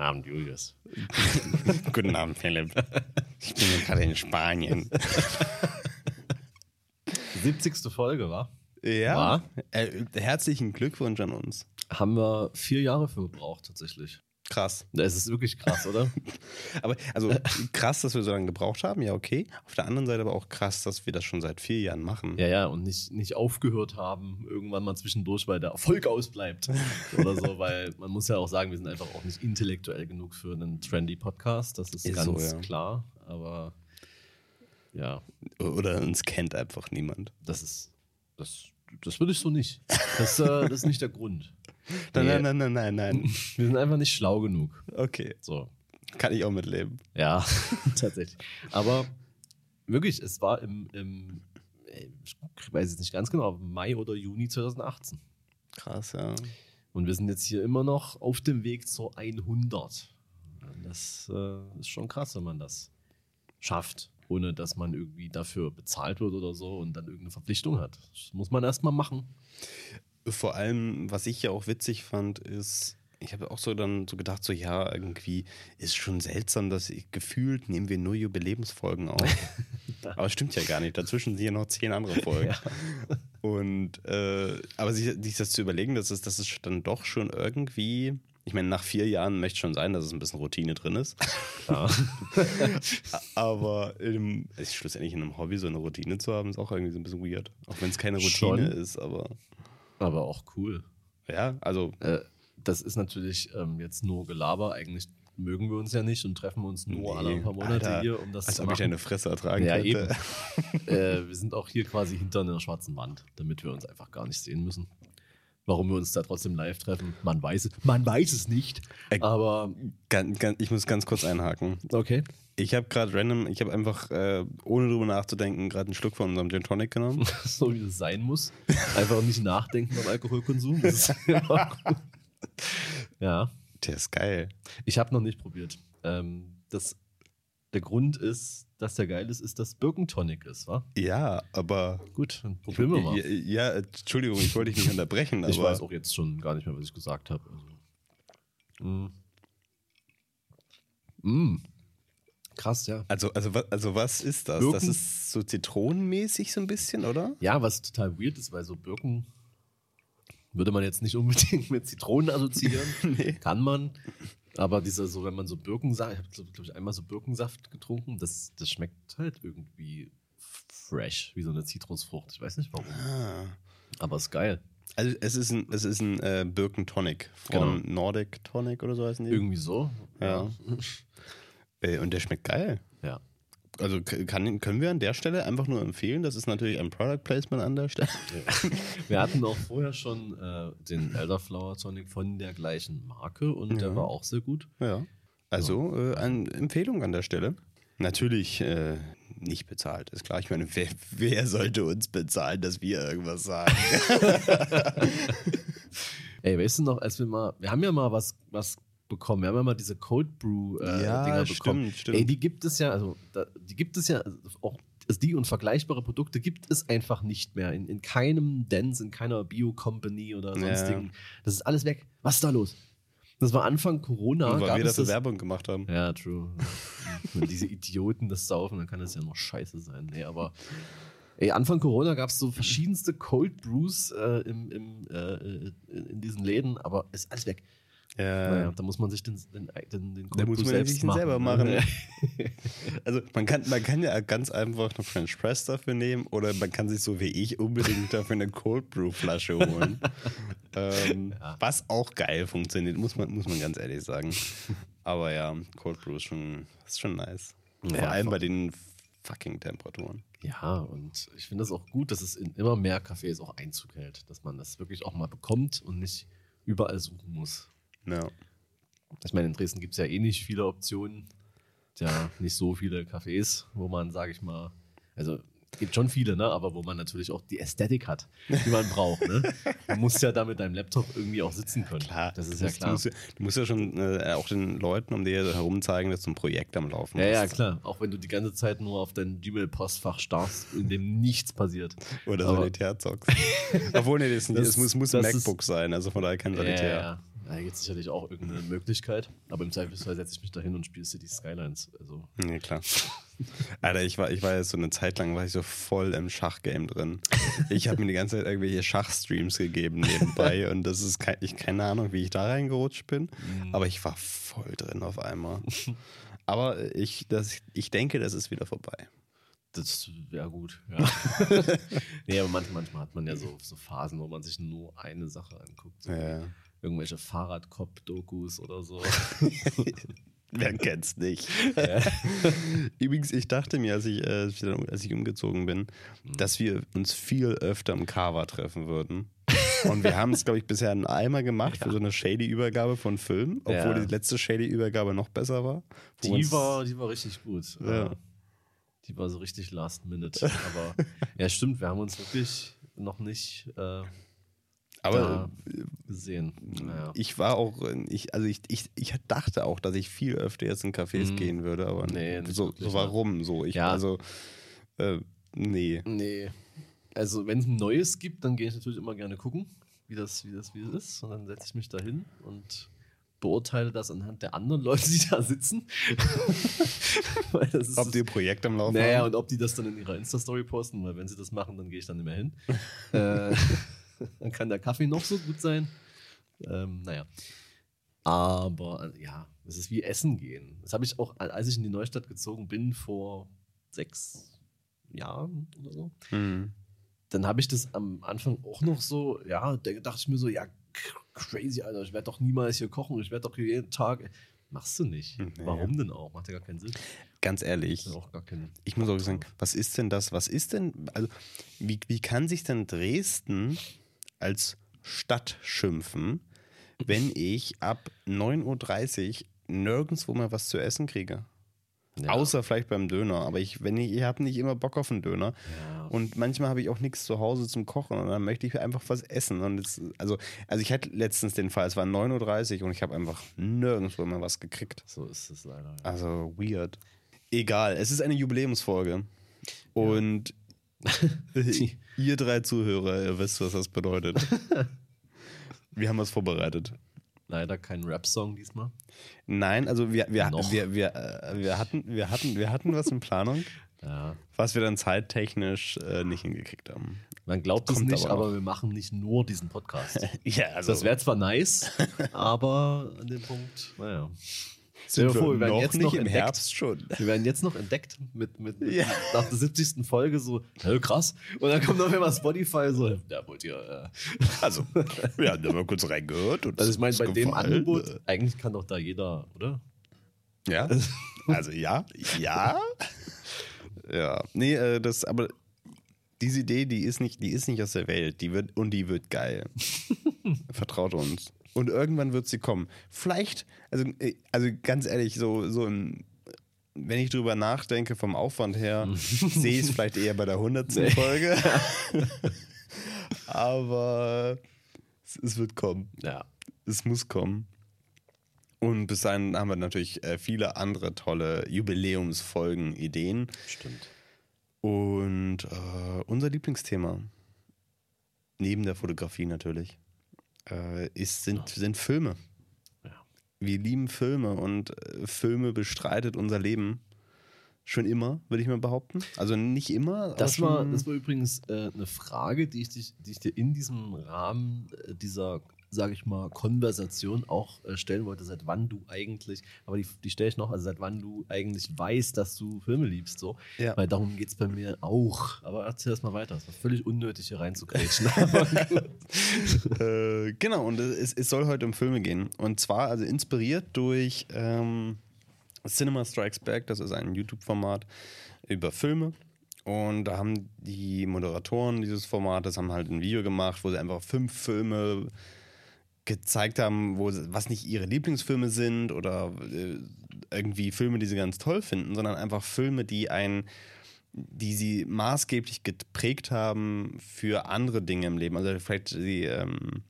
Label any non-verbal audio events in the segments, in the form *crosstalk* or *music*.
Abend, Julius. *laughs* Guten Abend, Philipp. Ich bin gerade in Spanien. *laughs* 70. Folge, war? Ja. War? Äh, herzlichen Glückwunsch an uns. Haben wir vier Jahre für gebraucht, tatsächlich. Krass. Es ist wirklich krass, oder? *laughs* Aber also krass, dass wir so lange gebraucht haben, ja, okay. Auf der anderen Seite aber auch krass, dass wir das schon seit vier Jahren machen. ja, ja, und nicht, nicht aufgehört haben, irgendwann mal zwischendurch, weil der Erfolg ausbleibt. oder so, weil *laughs* man muss ja auch sagen, wir sind einfach auch nicht intellektuell genug für einen trendy Podcast. Das ist, Ist ganz so, ja. klar. Aber ja, Oder uns kennt einfach niemand. das ist. Das, das würde ich so nicht. Das, äh, das ist nicht der Grund. *laughs* Nein, Nee. nein, nein, nein, nein, nein. *laughs* Wir sind einfach nicht schlau genug. Okay. So. Kann ich auch mitleben. Ja, *laughs* tatsächlich. Aber wirklich, es war im, im ich weiß jetzt nicht ganz genau, Mai oder Juni 2018. Krass, ja. Und wir sind jetzt hier immer noch auf dem Weg zur 100. Und Das äh, ist schon krass, wenn man das schafft, ohne dass man irgendwie dafür bezahlt wird oder so und dann irgendeine Verpflichtung hat. Das muss man erstmal machen. Vor allem, was ich ja auch witzig fand, ist, ich habe auch so dann so gedacht, so ja, irgendwie ist schon seltsam, dass ich, gefühlt nehmen wir nur Jubiläumsfolgen auf. *laughs* aber es stimmt ja gar nicht. Dazwischen sind ja noch zehn andere Folgen. Und äh, aber sich, sich das zu überlegen, das ist, das ist dann doch schon irgendwie. Ich meine, nach vier Jahren möchte schon sein, dass es ein bisschen Routine drin ist. Klar. *laughs* Aber ist schlussendlich in einem Hobby so eine Routine zu haben, ist auch irgendwie so ein bisschen weird. Auch wenn es keine Routine Schon. ist, aber Aber auch cool. ja, also Äh, das ist natürlich ähm, jetzt nur Gelaber. Eigentlich mögen wir uns ja nicht und treffen uns nur alle ein paar Monate Alter, hier, um das als zu ob ich machen. deine Fresse ertragen Ja, könnte. *laughs* äh, wir sind auch hier quasi hinter einer schwarzen Wand, damit wir uns einfach gar nicht sehen müssen. Warum wir uns da trotzdem live treffen, man weiß es, man weiß es nicht. Äh, Aber Ganz, ganz, ich muss ganz kurz einhaken. okay. Ich habe gerade random, ich habe einfach, äh, ohne drüber nachzudenken, gerade einen Schluck von unserem Gin Tonic genommen. *laughs* so wie es sein muss. Einfach nicht nachdenken beim Alkoholkonsum. Das ist. *laughs* Ja, Der ist geil. ich habe noch nicht probiert. Ähm, das, der Grund ist, dass der geil ist, ist, dass Birkentonic ist, wa? Ja, aber. Gut, dann probieren wir mal. Ja, ja, Entschuldigung, ich wollte dich nicht unterbrechen, *laughs* aber. Ich weiß auch jetzt schon gar nicht mehr, was ich gesagt habe. Also. Mm. Mm. Krass, ja. Also, also, also, was ist das? Birken? Das ist so zitronenmäßig so ein bisschen, oder? Ja, was total weird ist, weil so Birken würde man jetzt nicht unbedingt *laughs* mit Zitronen assoziieren. *laughs* Nee. Kann man. Aber dieser, so, wenn man so Birkensaft, ich habe, glaube glaub ich, einmal so Birkensaft getrunken, das, das schmeckt halt irgendwie fresh, wie so eine Zitrusfrucht. Ich weiß nicht warum. Ah. Aber ist geil. Also, es ist ein, es ist ein äh, Birkentonic von Nordic Tonic oder so heißen die. Irgendwie so. Ja. Und der schmeckt geil. Ja. Also kann, können wir an der Stelle einfach nur empfehlen. Das ist natürlich ein Product Placement an der Stelle. *laughs* Wir hatten auch vorher schon äh, den Elderflower Tonic von der gleichen Marke und der Ja. war auch sehr gut. Ja. Also äh, eine Empfehlung an der Stelle. Natürlich äh, nicht bezahlt, ist klar. Ich meine, wer, wer sollte uns bezahlen, dass wir irgendwas sagen? *laughs* Ey, weißt du noch, als wir mal, wir haben ja mal was, was bekommen, wir haben ja mal diese Cold Brew äh, Ja, Dinger stimmt, bekommen. stimmt. Ey, die gibt es ja, also da, die gibt es ja auch, also die und vergleichbare Produkte gibt es einfach nicht mehr. In, in keinem Dance, in keiner Bio-Company oder Ja. sonstigen. Das ist alles weg. Was ist da los? Das war Anfang Corona. Und weil gab wir es dafür das, Werbung gemacht haben. Ja, true. Wenn diese Idioten das saufen, dann kann das ja noch scheiße sein. Nee, aber ey, Anfang Corona gab es so verschiedenste Cold Brews äh, im, im, äh, in, in diesen Läden, aber ist alles weg. Ja. Naja, da muss man sich den, den, den, den Da muss man selbst selber machen. ne? *laughs* Also man kann, man kann ja ganz einfach eine French Press dafür nehmen oder man kann sich so wie ich unbedingt dafür eine Cold Brew Flasche holen. *laughs* ähm, Ja. Was auch geil funktioniert, muss man, muss man ganz ehrlich sagen. Aber ja, Cold Brew ist schon, ist schon nice. Vor Ja, allem voll. bei den fucking Temperaturen. Ja, und ich finde das auch gut, dass es in immer mehr Cafés auch Einzug hält, dass man das wirklich auch mal bekommt und nicht überall suchen muss. Ja. Ich meine, in Dresden gibt es ja eh nicht viele Optionen. Tja, nicht so viele Cafés, wo man, sage ich mal, also gibt schon viele, ne? aber wo man natürlich auch die Ästhetik hat, die man *laughs* braucht. Ne? Du musst ja da mit deinem Laptop irgendwie auch sitzen können. Klar, das ist ja klar. Du musst, ja- du musst ja schon äh, auch den Leuten um dir herum zeigen, dass du ein Projekt am Laufen Ja, ja, hast. klar. Auch wenn du die ganze Zeit nur auf dein Gmail-Postfach starrst, in dem nichts passiert. Oder Aber- Solitär zockst. *laughs* Obwohl, nee, das, Das- das muss, muss ein ist- MacBook sein, also von daher kein Ja, Solitär. ja, Da gibt es sicherlich auch irgendeine Möglichkeit. Aber im Zweifelsfall setze ich mich da hin und spiele City Skylines. Also, Nee, klar. *laughs* Alter, ich war, ich war jetzt so eine Zeit lang, war ich so voll im Schachgame drin. Ich habe mir die ganze Zeit irgendwelche Schachstreams gegeben nebenbei *laughs* und das ist kein, ich keine Ahnung, wie ich da reingerutscht bin, aber ich war voll drin auf einmal. Aber ich, das, ich denke, das ist wieder vorbei. das wäre gut. Ja. *laughs* nee, aber manchmal, manchmal hat man ja so, so Phasen, wo man sich nur eine Sache anguckt. So Ja. Irgendwelche Fahrradkopf-Dokus oder so. *laughs* Wer kennt's nicht? *laughs* Übrigens, ich dachte mir, als ich, äh, als ich umgezogen bin, dass wir uns viel öfter im Carver treffen würden. Und wir haben es, glaube ich, bisher einmal gemacht für so eine Shady-Übergabe von Filmen, obwohl Ja. die letzte Shady-Übergabe noch besser war. Die uns- war, die war richtig gut. Ja. Die war so richtig last minute. Aber *laughs* ja, stimmt, wir haben uns wirklich noch nicht äh, aber gesehen. Naja. ich war auch, ich, also ich, ich, ich dachte auch, dass ich viel öfter jetzt in Cafés Mhm. gehen würde, aber Nee, so, wirklich, so ne? warum so? Ich, Ja. Also, äh, nee. Nee. Also, wenn es ein neues gibt, dann gehe ich natürlich immer gerne gucken, wie das, wie das, wie das ist. Und dann setze ich mich da hin und beurteile das anhand der anderen Leute, *laughs* die da sitzen. *laughs* Ob das- die Projekte am Laufen Naja, haben? und ob die das dann in ihrer Insta-Story posten, weil wenn sie das machen, dann gehe ich dann nicht mehr hin. *laughs* äh, *laughs* dann kann der Kaffee noch so gut sein. Ähm, naja. Aber ja, es ist wie Essen gehen. Das habe ich auch, als ich in die Neustadt gezogen bin, vor sechs Jahren oder so. Mhm. Dann habe ich das am Anfang auch noch so, ja, da dachte ich mir so, ja, crazy, Alter, ich werde doch niemals hier kochen, ich werde doch hier jeden Tag. Machst du nicht. Nee. Warum denn auch? Macht ja gar keinen Sinn. Ganz ehrlich, Hat auch gar keinen Ich muss auch sagen, was ist denn das? Was ist denn, also, wie, wie kann sich denn Dresden als Stadt schimpfen, wenn ich ab 9.30 Uhr nirgendwo mehr was zu essen kriege? Ja. Außer vielleicht beim Döner. Aber ich, wenn ich, ich habe nicht immer Bock auf einen Döner. Ja. Und manchmal habe ich auch nichts zu Hause zum Kochen und dann möchte ich einfach was essen. Und jetzt, also, also ich hatte letztens den Fall, es war 9.30 Uhr und ich habe einfach nirgendwo mehr was gekriegt. So ist es leider. Ja. Also weird. Egal, es ist eine Jubiläumsfolge. Und *laughs* ihr drei Zuhörer, ihr wisst, was das bedeutet. *laughs* Wir haben was vorbereitet. Leider kein Rap-Song diesmal. Nein, also wir, wir, Noch. wir, wir, äh, wir, hatten, wir, hatten, wir hatten was in Planung, *laughs* Ja. was wir dann zeittechnisch äh, nicht hingekriegt haben. Man glaubt es nicht, aber aber, wir machen nicht nur diesen Podcast. Ja, also Das wäre zwar nice, aber an dem Punkt, naja. Sind vor, wir werden jetzt nicht noch im entdeckt. Herbst schon. Wir werden jetzt noch entdeckt mit, mit, mit Ja. nach der 70. Folge so, krass. Und dann kommt noch immer Spotify so, ja, wollt ihr, äh. Also, wir haben da mal kurz reingehört. Und Also ich meine, bei dem. Angebot, eigentlich kann doch da jeder, oder? Ja. *laughs* Also ja, ja. Ja. Nee, äh, das, aber diese Idee, die ist nicht, die ist nicht aus der Welt. Die wird, und die wird geil. *laughs* Vertraut uns. Und irgendwann wird sie kommen. Vielleicht, also, also ganz ehrlich, so, so im, wenn ich drüber nachdenke, vom Aufwand her, *laughs* sehe ich es vielleicht eher bei der 100. Nee. Folge. *laughs* Aber es, es wird kommen. Ja. Es muss kommen. Und bis dahin haben wir natürlich äh, viele andere tolle Jubiläumsfolgen, Ideen. Stimmt. Und äh, unser Lieblingsthema, neben der Fotografie natürlich, äh, ist, sind, sind Filme. Ja. Wir lieben Filme und äh, Filme bestreitet unser Leben. Schon immer, würde ich mal behaupten. Also nicht immer. Das war, das war übrigens äh, eine Frage, die ich, dich, die ich dir in diesem Rahmen äh, dieser, sage ich mal, Konversation auch äh, stellen wollte, seit wann du eigentlich, aber die, die stelle ich noch, also seit wann du eigentlich weißt, dass du Filme liebst, so. Ja. Weil darum geht es bei mir auch. Aber erzähl das mal weiter. Es war völlig unnötig, hier *laughs* gut. Äh, genau, und es, es soll heute um Filme gehen. Und zwar also inspiriert durch ähm, Cinema Strikes Back, das ist ein YouTube-Format über Filme. Und da haben die Moderatoren dieses Formates haben halt ein Video gemacht, wo sie einfach fünf Filme gezeigt haben, wo was nicht ihre Lieblingsfilme sind oder äh, irgendwie Filme, die sie ganz toll finden, sondern einfach Filme, die ein die sie maßgeblich geprägt haben für andere Dinge im Leben. Also vielleicht sie ähm,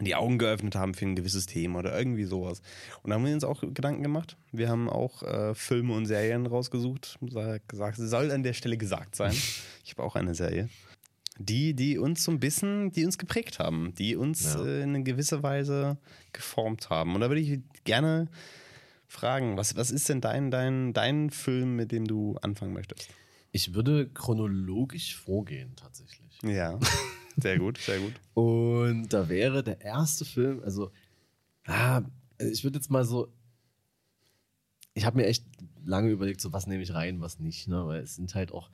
die Augen geöffnet haben für ein gewisses Thema oder irgendwie sowas. Und da haben wir uns auch Gedanken gemacht. Wir haben auch äh, Filme und Serien rausgesucht. Sag- soll an der Stelle gesagt sein. Ich habe auch eine Serie. Die, die uns so ein bisschen, die uns geprägt haben, die uns Ja. äh, in eine gewisse Weise geformt haben. Und da würde ich gerne fragen, was, was ist denn dein, dein, dein Film, mit dem du anfangen möchtest? Ich würde chronologisch vorgehen, tatsächlich. Ja, *laughs* sehr gut, sehr gut. Und da wäre der erste Film, also, ah, ich würde jetzt mal so, ich habe mir echt lange überlegt, so was nehme ich rein, was nicht, ne? Weil es sind halt auch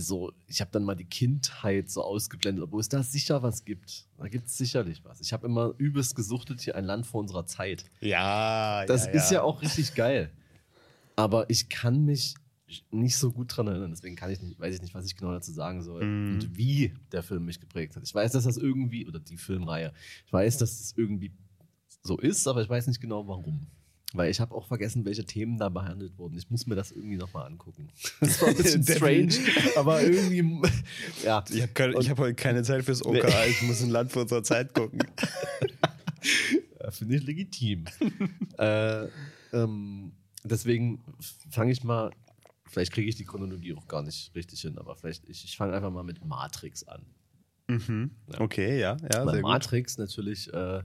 so, ich habe dann mal die Kindheit so ausgeblendet, obwohl es da sicher was gibt. Da gibt es sicherlich was. Ich habe immer übelst gesuchtet hier ein Land vor unserer Zeit. Ja, Das ist ja auch richtig geil. Aber ich kann mich nicht so gut dran erinnern, deswegen kann ich nicht, weiß ich nicht, was ich genau dazu sagen soll Mhm. und wie der Film mich geprägt hat. Ich weiß, dass das irgendwie, oder die Filmreihe, ich weiß, dass es irgendwie so ist, aber ich weiß nicht genau warum. Weil ich habe auch vergessen, welche Themen da behandelt wurden. Ich muss mir das irgendwie nochmal angucken. *laughs* Das war ein bisschen strange, aber irgendwie, *laughs* ja. Ich habe Und- hab heute keine Zeit fürs OK. Nee. Ich muss ein Land vor unserer Zeit gucken. *laughs* Ja, Finde ich legitim. äh, ähm, deswegen fange ich mal, vielleicht kriege ich die Chronologie auch gar nicht richtig hin, aber vielleicht, ich, ich fange einfach mal mit Matrix an. Mhm. Okay, ja, ja, Weil sehr gut. Matrix natürlich äh,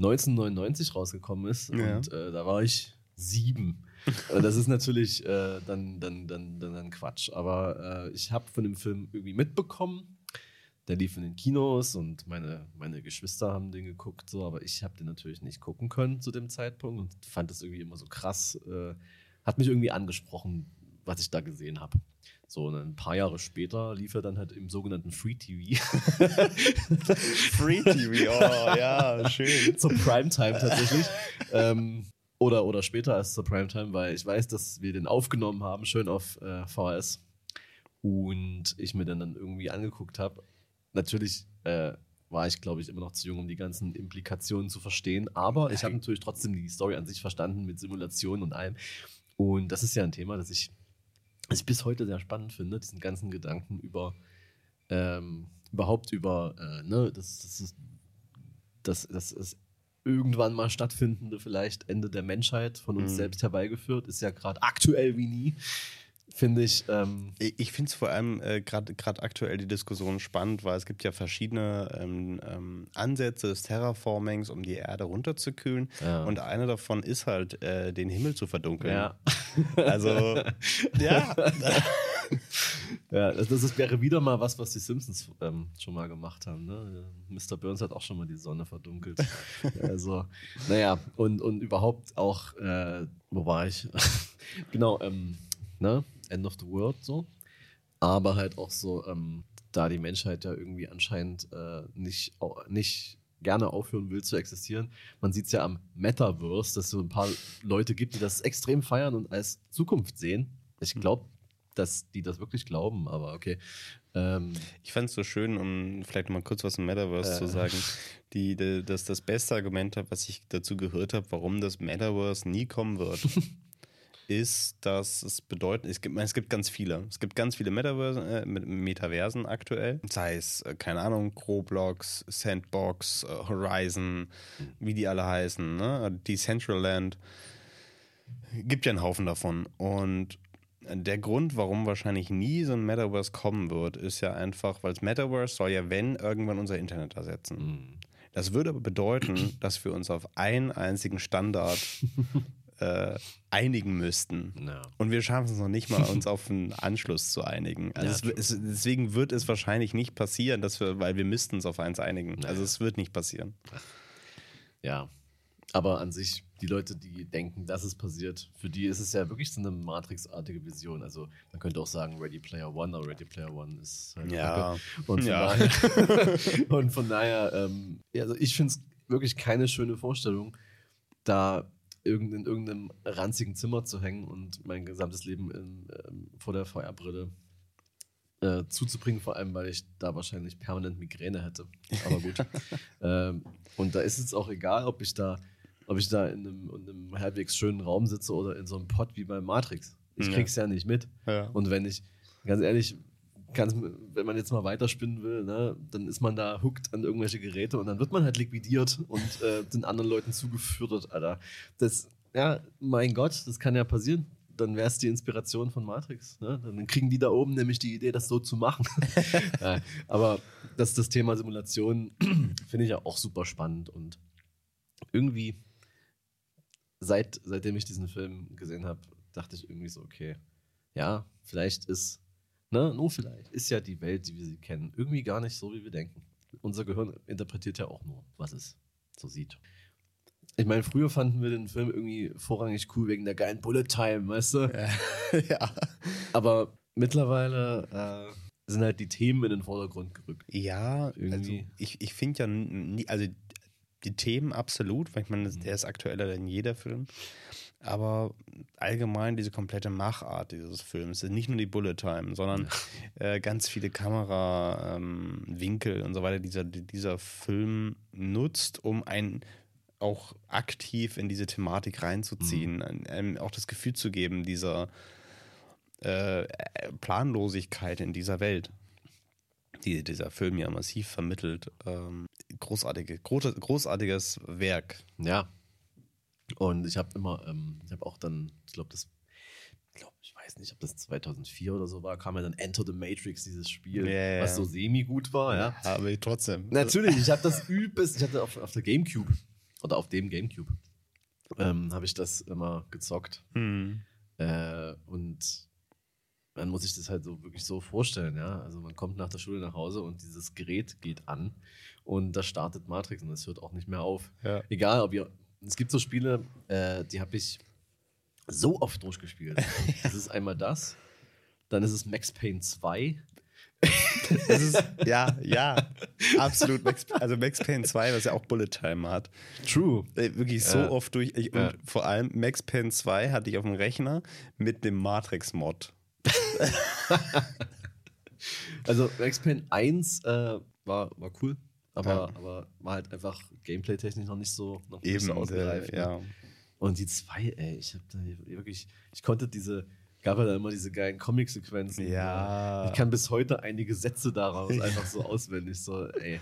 1999 rausgekommen ist Ja. und äh, da war ich sieben. Und *laughs* das ist natürlich äh, dann, dann, dann, dann, dann Quatsch. Aber äh, ich habe von dem Film irgendwie mitbekommen, der lief in den Kinos und meine, meine Geschwister haben den geguckt, so, aber ich habe den natürlich nicht gucken können zu dem Zeitpunkt und fand das irgendwie immer so krass. Äh, hat mich irgendwie angesprochen, was ich da gesehen habe. So, ein paar Jahre später lief er dann halt im sogenannten Free TV. *laughs* Free TV, oh ja, schön. *laughs* zur Primetime tatsächlich. ähm, oder, oder später als zur Primetime, weil ich weiß, dass wir den aufgenommen haben, schön auf äh, VHS. Und ich mir dann, dann irgendwie angeguckt habe. Natürlich äh, war ich, glaube ich, immer noch zu jung, um die ganzen Implikationen zu verstehen. Aber ich habe natürlich trotzdem die Story an sich verstanden mit Simulationen und allem. Und das ist ja ein Thema, das ich, das ich bis heute sehr spannend finde, diesen ganzen Gedanken über ähm, überhaupt über, äh, ne, das, das ist das, das ist irgendwann mal stattfindende, vielleicht Ende der Menschheit von uns Mhm. selbst herbeigeführt, ist ja gerade aktuell wie nie, finde ich. Ähm, Ich finde es vor allem äh, gerade aktuell die Diskussion spannend, weil es gibt ja verschiedene ähm, ähm, Ansätze des Terraformings, um die Erde runterzukühlen. Ja. Und einer davon ist halt, äh, den Himmel zu verdunkeln. ja. *laughs* Also, *laughs* ja. *laughs* Ja, das, das wäre wieder mal was, was die Simpsons ähm, schon mal gemacht haben. Ne? Mr. Burns hat auch schon mal die Sonne verdunkelt. also, naja, und, und überhaupt auch, äh, wo war ich? genau, ähm, ne? End of the World so. Aber halt auch so, ähm, da die Menschheit ja irgendwie anscheinend äh, nicht, nicht gerne aufhören will zu existieren. Man sieht es ja am Metaverse, dass es so ein paar Leute gibt, die das extrem feiern und als Zukunft sehen. Ich glaube, dass die das wirklich glauben, aber okay. Ähm, Ich fand es so schön, um vielleicht mal kurz was im Metaverse Äh. zu sagen. Die, die, das, das beste Argument, was ich dazu gehört habe, warum das Metaverse nie kommen wird, *laughs* ist, dass es bedeutet, es gibt, es gibt ganz viele. Es gibt ganz viele Metaversen, äh, Metaversen aktuell. Sei es, äh, keine Ahnung, Roblox, Sandbox, äh, Horizon, wie die alle heißen, ne? Decentraland. Gibt ja einen Haufen davon. Und der Grund, warum wahrscheinlich nie so ein Metaverse kommen wird, ist ja einfach, weil das Metaverse soll ja, wenn, irgendwann unser Internet ersetzen. Das würde aber bedeuten, dass wir uns auf einen einzigen Standard *laughs* äh, einigen müssten. Ja. Und wir schaffen es noch nicht mal, uns auf einen Anschluss zu einigen. Also Ja, es, es, deswegen wird es wahrscheinlich nicht passieren, dass wir, weil wir müssten uns auf eins einigen. Naja. Also es wird nicht passieren. Ja. Aber an sich, die Leute, die denken, dass es passiert, für die ist es ja wirklich so eine Matrix-artige Vision. Also man könnte auch sagen Ready Player One, aber Ready Player One ist halt Ja. Und von Ja. daher, *laughs* *laughs* und von daher ähm, also ich finde es wirklich keine schöne Vorstellung, da irgend, in irgendeinem ranzigen Zimmer zu hängen und mein gesamtes Leben in, ähm, vor der VR-Brille äh, zuzubringen, vor allem, weil ich da wahrscheinlich permanent Migräne hätte. Aber gut. *laughs* ähm, und da ist es auch egal, ob ich da, ob ich da in einem, in einem halbwegs schönen Raum sitze oder in so einem Pott wie bei Matrix. Ich Ja. krieg's ja nicht mit. Ja. Und wenn ich, ganz ehrlich, wenn man jetzt mal weiterspinnen will, ne, dann ist man da hooked an irgendwelche Geräte und dann wird man halt liquidiert und äh, den anderen Leuten zugeführt, Alter. Das, ja, mein Gott, das kann ja passieren. dann wäre es die Inspiration von Matrix. Ne? Dann kriegen die da oben nämlich die Idee, das so zu machen. *laughs* *laughs* ja, aber das, das Thema Simulation *clears throat* finde ich ja auch super spannend und irgendwie, seit, seitdem ich diesen Film gesehen habe, dachte ich irgendwie so, okay, ja, vielleicht ist, ne, nur vielleicht, ist ja die Welt, die wir sie kennen, irgendwie gar nicht so, wie wir denken. Unser Gehirn interpretiert ja auch nur, was es so sieht. Ich meine, früher fanden wir den Film irgendwie vorrangig cool wegen der geilen Bullet Time, weißt du? ja. *laughs* Aber mittlerweile äh, sind halt die Themen in den Vordergrund gerückt. Ja, Irgendwie. also ich, ich finde ja, nie, also die Themen absolut, weil ich meine, der ist aktueller denn jeder Film. Aber allgemein diese komplette Machart dieses Films, nicht nur die Bullet Time, sondern äh, ganz viele Kamerawinkel ähm, und so weiter, dieser, die dieser Film nutzt, um einen auch aktiv in diese Thematik reinzuziehen, einem, einem auch das Gefühl zu geben, dieser äh, Planlosigkeit in dieser Welt die dieser Film ja massiv vermittelt. Ähm, großartige, großartiges Werk. Ja. Und ich habe immer, ähm, ich habe auch dann, ich glaube, das, ich glaube, ich weiß nicht, ob das 2004 oder so war, kam ja dann Enter the Matrix, dieses Spiel, ja, was so semi-gut war, ja. Aber trotzdem. Natürlich, ich habe das übelst, ich hatte auf, auf der Gamecube oder auf dem Gamecube, ähm, habe ich das immer gezockt. Hm. Äh, und man muss sich das halt so wirklich so vorstellen, ja. Also man kommt nach der Schule nach Hause und dieses Gerät geht an und da startet Matrix und das hört auch nicht mehr auf. Ja. Egal, ob ihr. Es gibt so Spiele, äh, die habe ich so oft durchgespielt. *laughs* Das ist einmal das, dann ist es Max Payne 2. Das ist, ja, ja, absolut. Max, also Max Payne 2, was ja auch Bullet Time hat. True. Äh, Wirklich so Ja. oft durch. Ich, und Ja. vor allem Max Payne 2 hatte ich auf dem Rechner mit dem Matrix-Mod. *laughs* Also Max Payne 1 äh, war, war cool, aber, Ja. aber war halt einfach gameplay-technisch noch nicht so, noch Eben, so ausgereift. äh, ne? ja. Und die zwei, ey, ich hab da wirklich, ich konnte diese, gab ja da immer diese geilen Comic-Sequenzen. Ja. Ich kann bis heute einige Sätze daraus *laughs* einfach so auswendig, so, ey.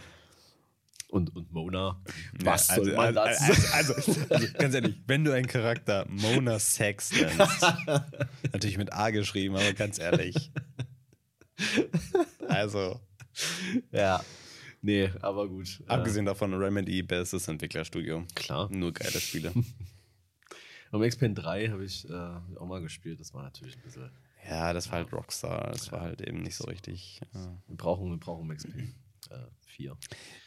Und, und Mona, was Ja, soll man also, das? also, also, *laughs* also, ganz ehrlich, wenn du einen Charakter Mona Sex nennst, *laughs* natürlich mit A geschrieben, aber ganz ehrlich. Also, ja. Nee, aber gut. äh, abgesehen davon, Remedy, bestes Entwicklerstudio. Klar. Nur geile Spiele. Und Max Payne 3 habe ich äh, auch mal gespielt. Das war natürlich ein bisschen. Ja, das war halt Rockstar. Das war halt eben nicht so richtig. Ja. Wir brauchen, wir brauchen Max Payne äh, 4.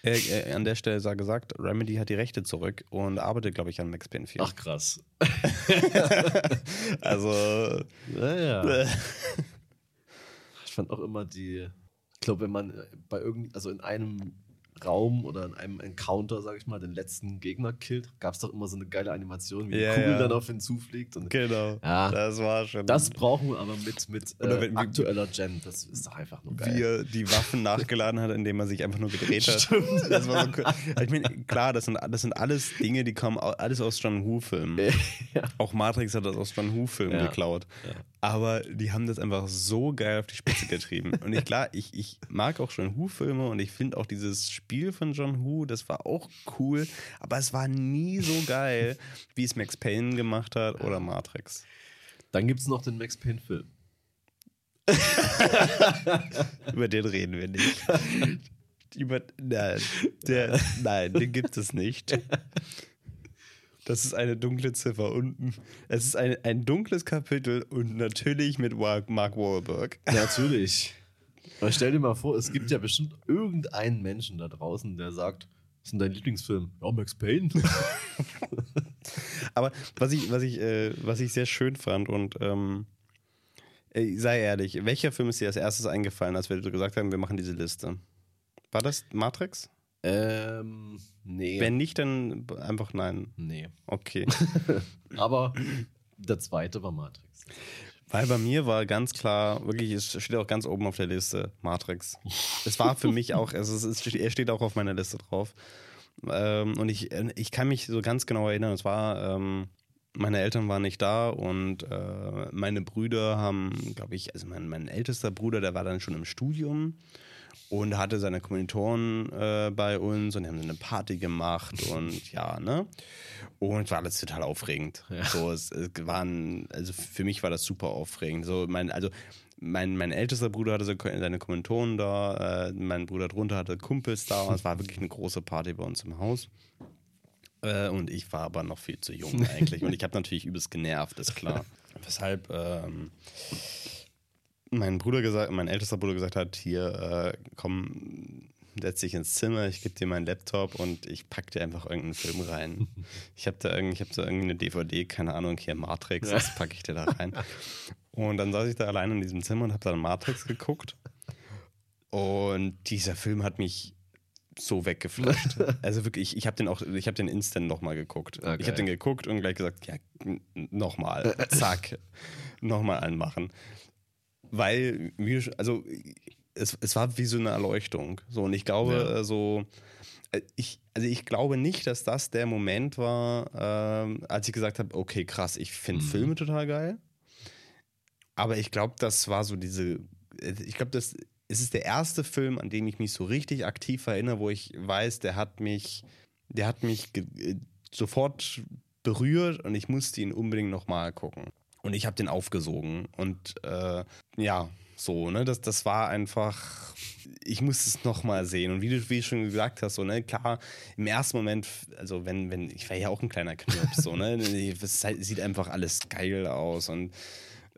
Äh, äh, an der Stelle sei gesagt, Remedy hat die Rechte zurück und arbeitet, glaube ich, an Max Payne 4. Ach krass. *laughs* Also, Naja. Ich fand auch immer die, ich glaube, wenn man äh, bei irgend, also in einem Raum oder in einem Encounter, sag ich mal, den letzten Gegner killt, gab es doch immer so eine geile Animation, wie Ja, die Kugel ja. dann auf ihn zufliegt. Und genau. Ja. Das war schon. das brauchen wir aber mit, mit äh, wenn- aktueller Gen. Das ist doch einfach nur geil. wie er die Waffen nachgeladen hat, indem er sich einfach nur gedreht hat. Stimmt. Das war so cool. Ich meine, klar, das sind, das sind alles Dinge, die kommen alles aus John Woo-Filmen. *laughs* ja. Auch Matrix hat das aus John Woo-Filmen geklaut. Aber die haben das einfach so geil auf die Spitze getrieben. *laughs* Und ich, klar, ich, ich mag auch John Woo-Filme und ich finde auch dieses Spiel von John Woo, das war auch cool. Aber es war nie so geil, *laughs* wie es Max Payne gemacht hat oder Matrix. Dann gibt es noch den Max Payne-Film. *laughs* Über den reden wir nicht. Über, nein, der, nein, den gibt es nicht. Das ist eine dunkle Ziffer unten. Es ist ein, ein dunkles Kapitel und natürlich mit Mark Wahlberg. Natürlich. *laughs* Aber stell dir mal vor, es gibt ja bestimmt irgendeinen Menschen da draußen, der sagt, was ist denn dein Lieblingsfilm? Ja, Max Payne. *laughs* Aber was ich, was ich, äh, was ich sehr schön fand und ähm, sei ehrlich, welcher Film ist dir als erstes eingefallen, als wir gesagt haben, wir machen diese Liste? War das Matrix? Ähm, nee. Wenn nicht, dann einfach nein. nee. Okay. *laughs* Aber der zweite war Matrix. Weil bei mir war ganz klar, wirklich, es steht auch ganz oben auf der Liste, Matrix. Es war für mich auch, also es ist, er steht auch auf meiner Liste drauf. Ähm, und ich, ich kann mich so ganz genau erinnern, es war, ähm, meine Eltern waren nicht da und äh, meine Brüder haben, glaube ich, also mein, mein ältester Bruder, der war dann schon im Studium und hatte seine Kommilitonen äh, bei uns und die haben eine Party gemacht *laughs* und ja, ne? Und war alles total aufregend. Ja. So, es, es waren, also für mich war das super aufregend. So, mein, also mein, mein ältester Bruder hatte seine Kommilitonen da, äh, mein Bruder drunter hatte Kumpels da. Es war wirklich eine große Party bei uns im Haus. Äh, und ich war aber noch viel zu jung eigentlich. und ich habe *laughs* natürlich übelst genervt, ist klar. Weshalb ähm, mein Bruder gesagt, mein ältester Bruder gesagt hat, hier, äh, komm, setz dich ins Zimmer, ich gebe dir meinen Laptop und ich pack dir einfach irgendeinen Film rein. *laughs* Ich habe da, irgend, ich hab da irgendeine DVD, keine Ahnung, hier Matrix, das packe ich dir da rein. Und dann saß ich da allein in diesem Zimmer und habe dann Matrix geguckt. Und dieser Film hat mich so weggeflasht. *laughs* Also wirklich, ich, ich habe den auch, ich habe den instant nochmal geguckt. Okay. Ich habe den geguckt und gleich gesagt, ja, nochmal, zack, *laughs* nochmal anmachen. Weil, also es, es war wie so eine Erleuchtung. So, und ich glaube, Ja. äh, so, äh, ich, also ich glaube nicht, dass das der Moment war, ähm, als ich gesagt habe, okay, krass, ich finde Mhm. Filme total geil. Aber ich glaube, das war so diese, ich glaube, das es ist der erste Film, an den ich mich so richtig aktiv erinnere, wo ich weiß, der hat mich, der hat mich äh, sofort berührt und ich musste ihn unbedingt nochmal gucken. Und ich habe den aufgesogen. Und äh, ja, so, ne, das, das war einfach, ich musste es nochmal sehen. Und wie du, wie du schon gesagt hast, so, ne, klar, im ersten Moment, also wenn, wenn, ich war ja auch ein kleiner Knirps, so, ne, *laughs* es sieht einfach alles geil aus und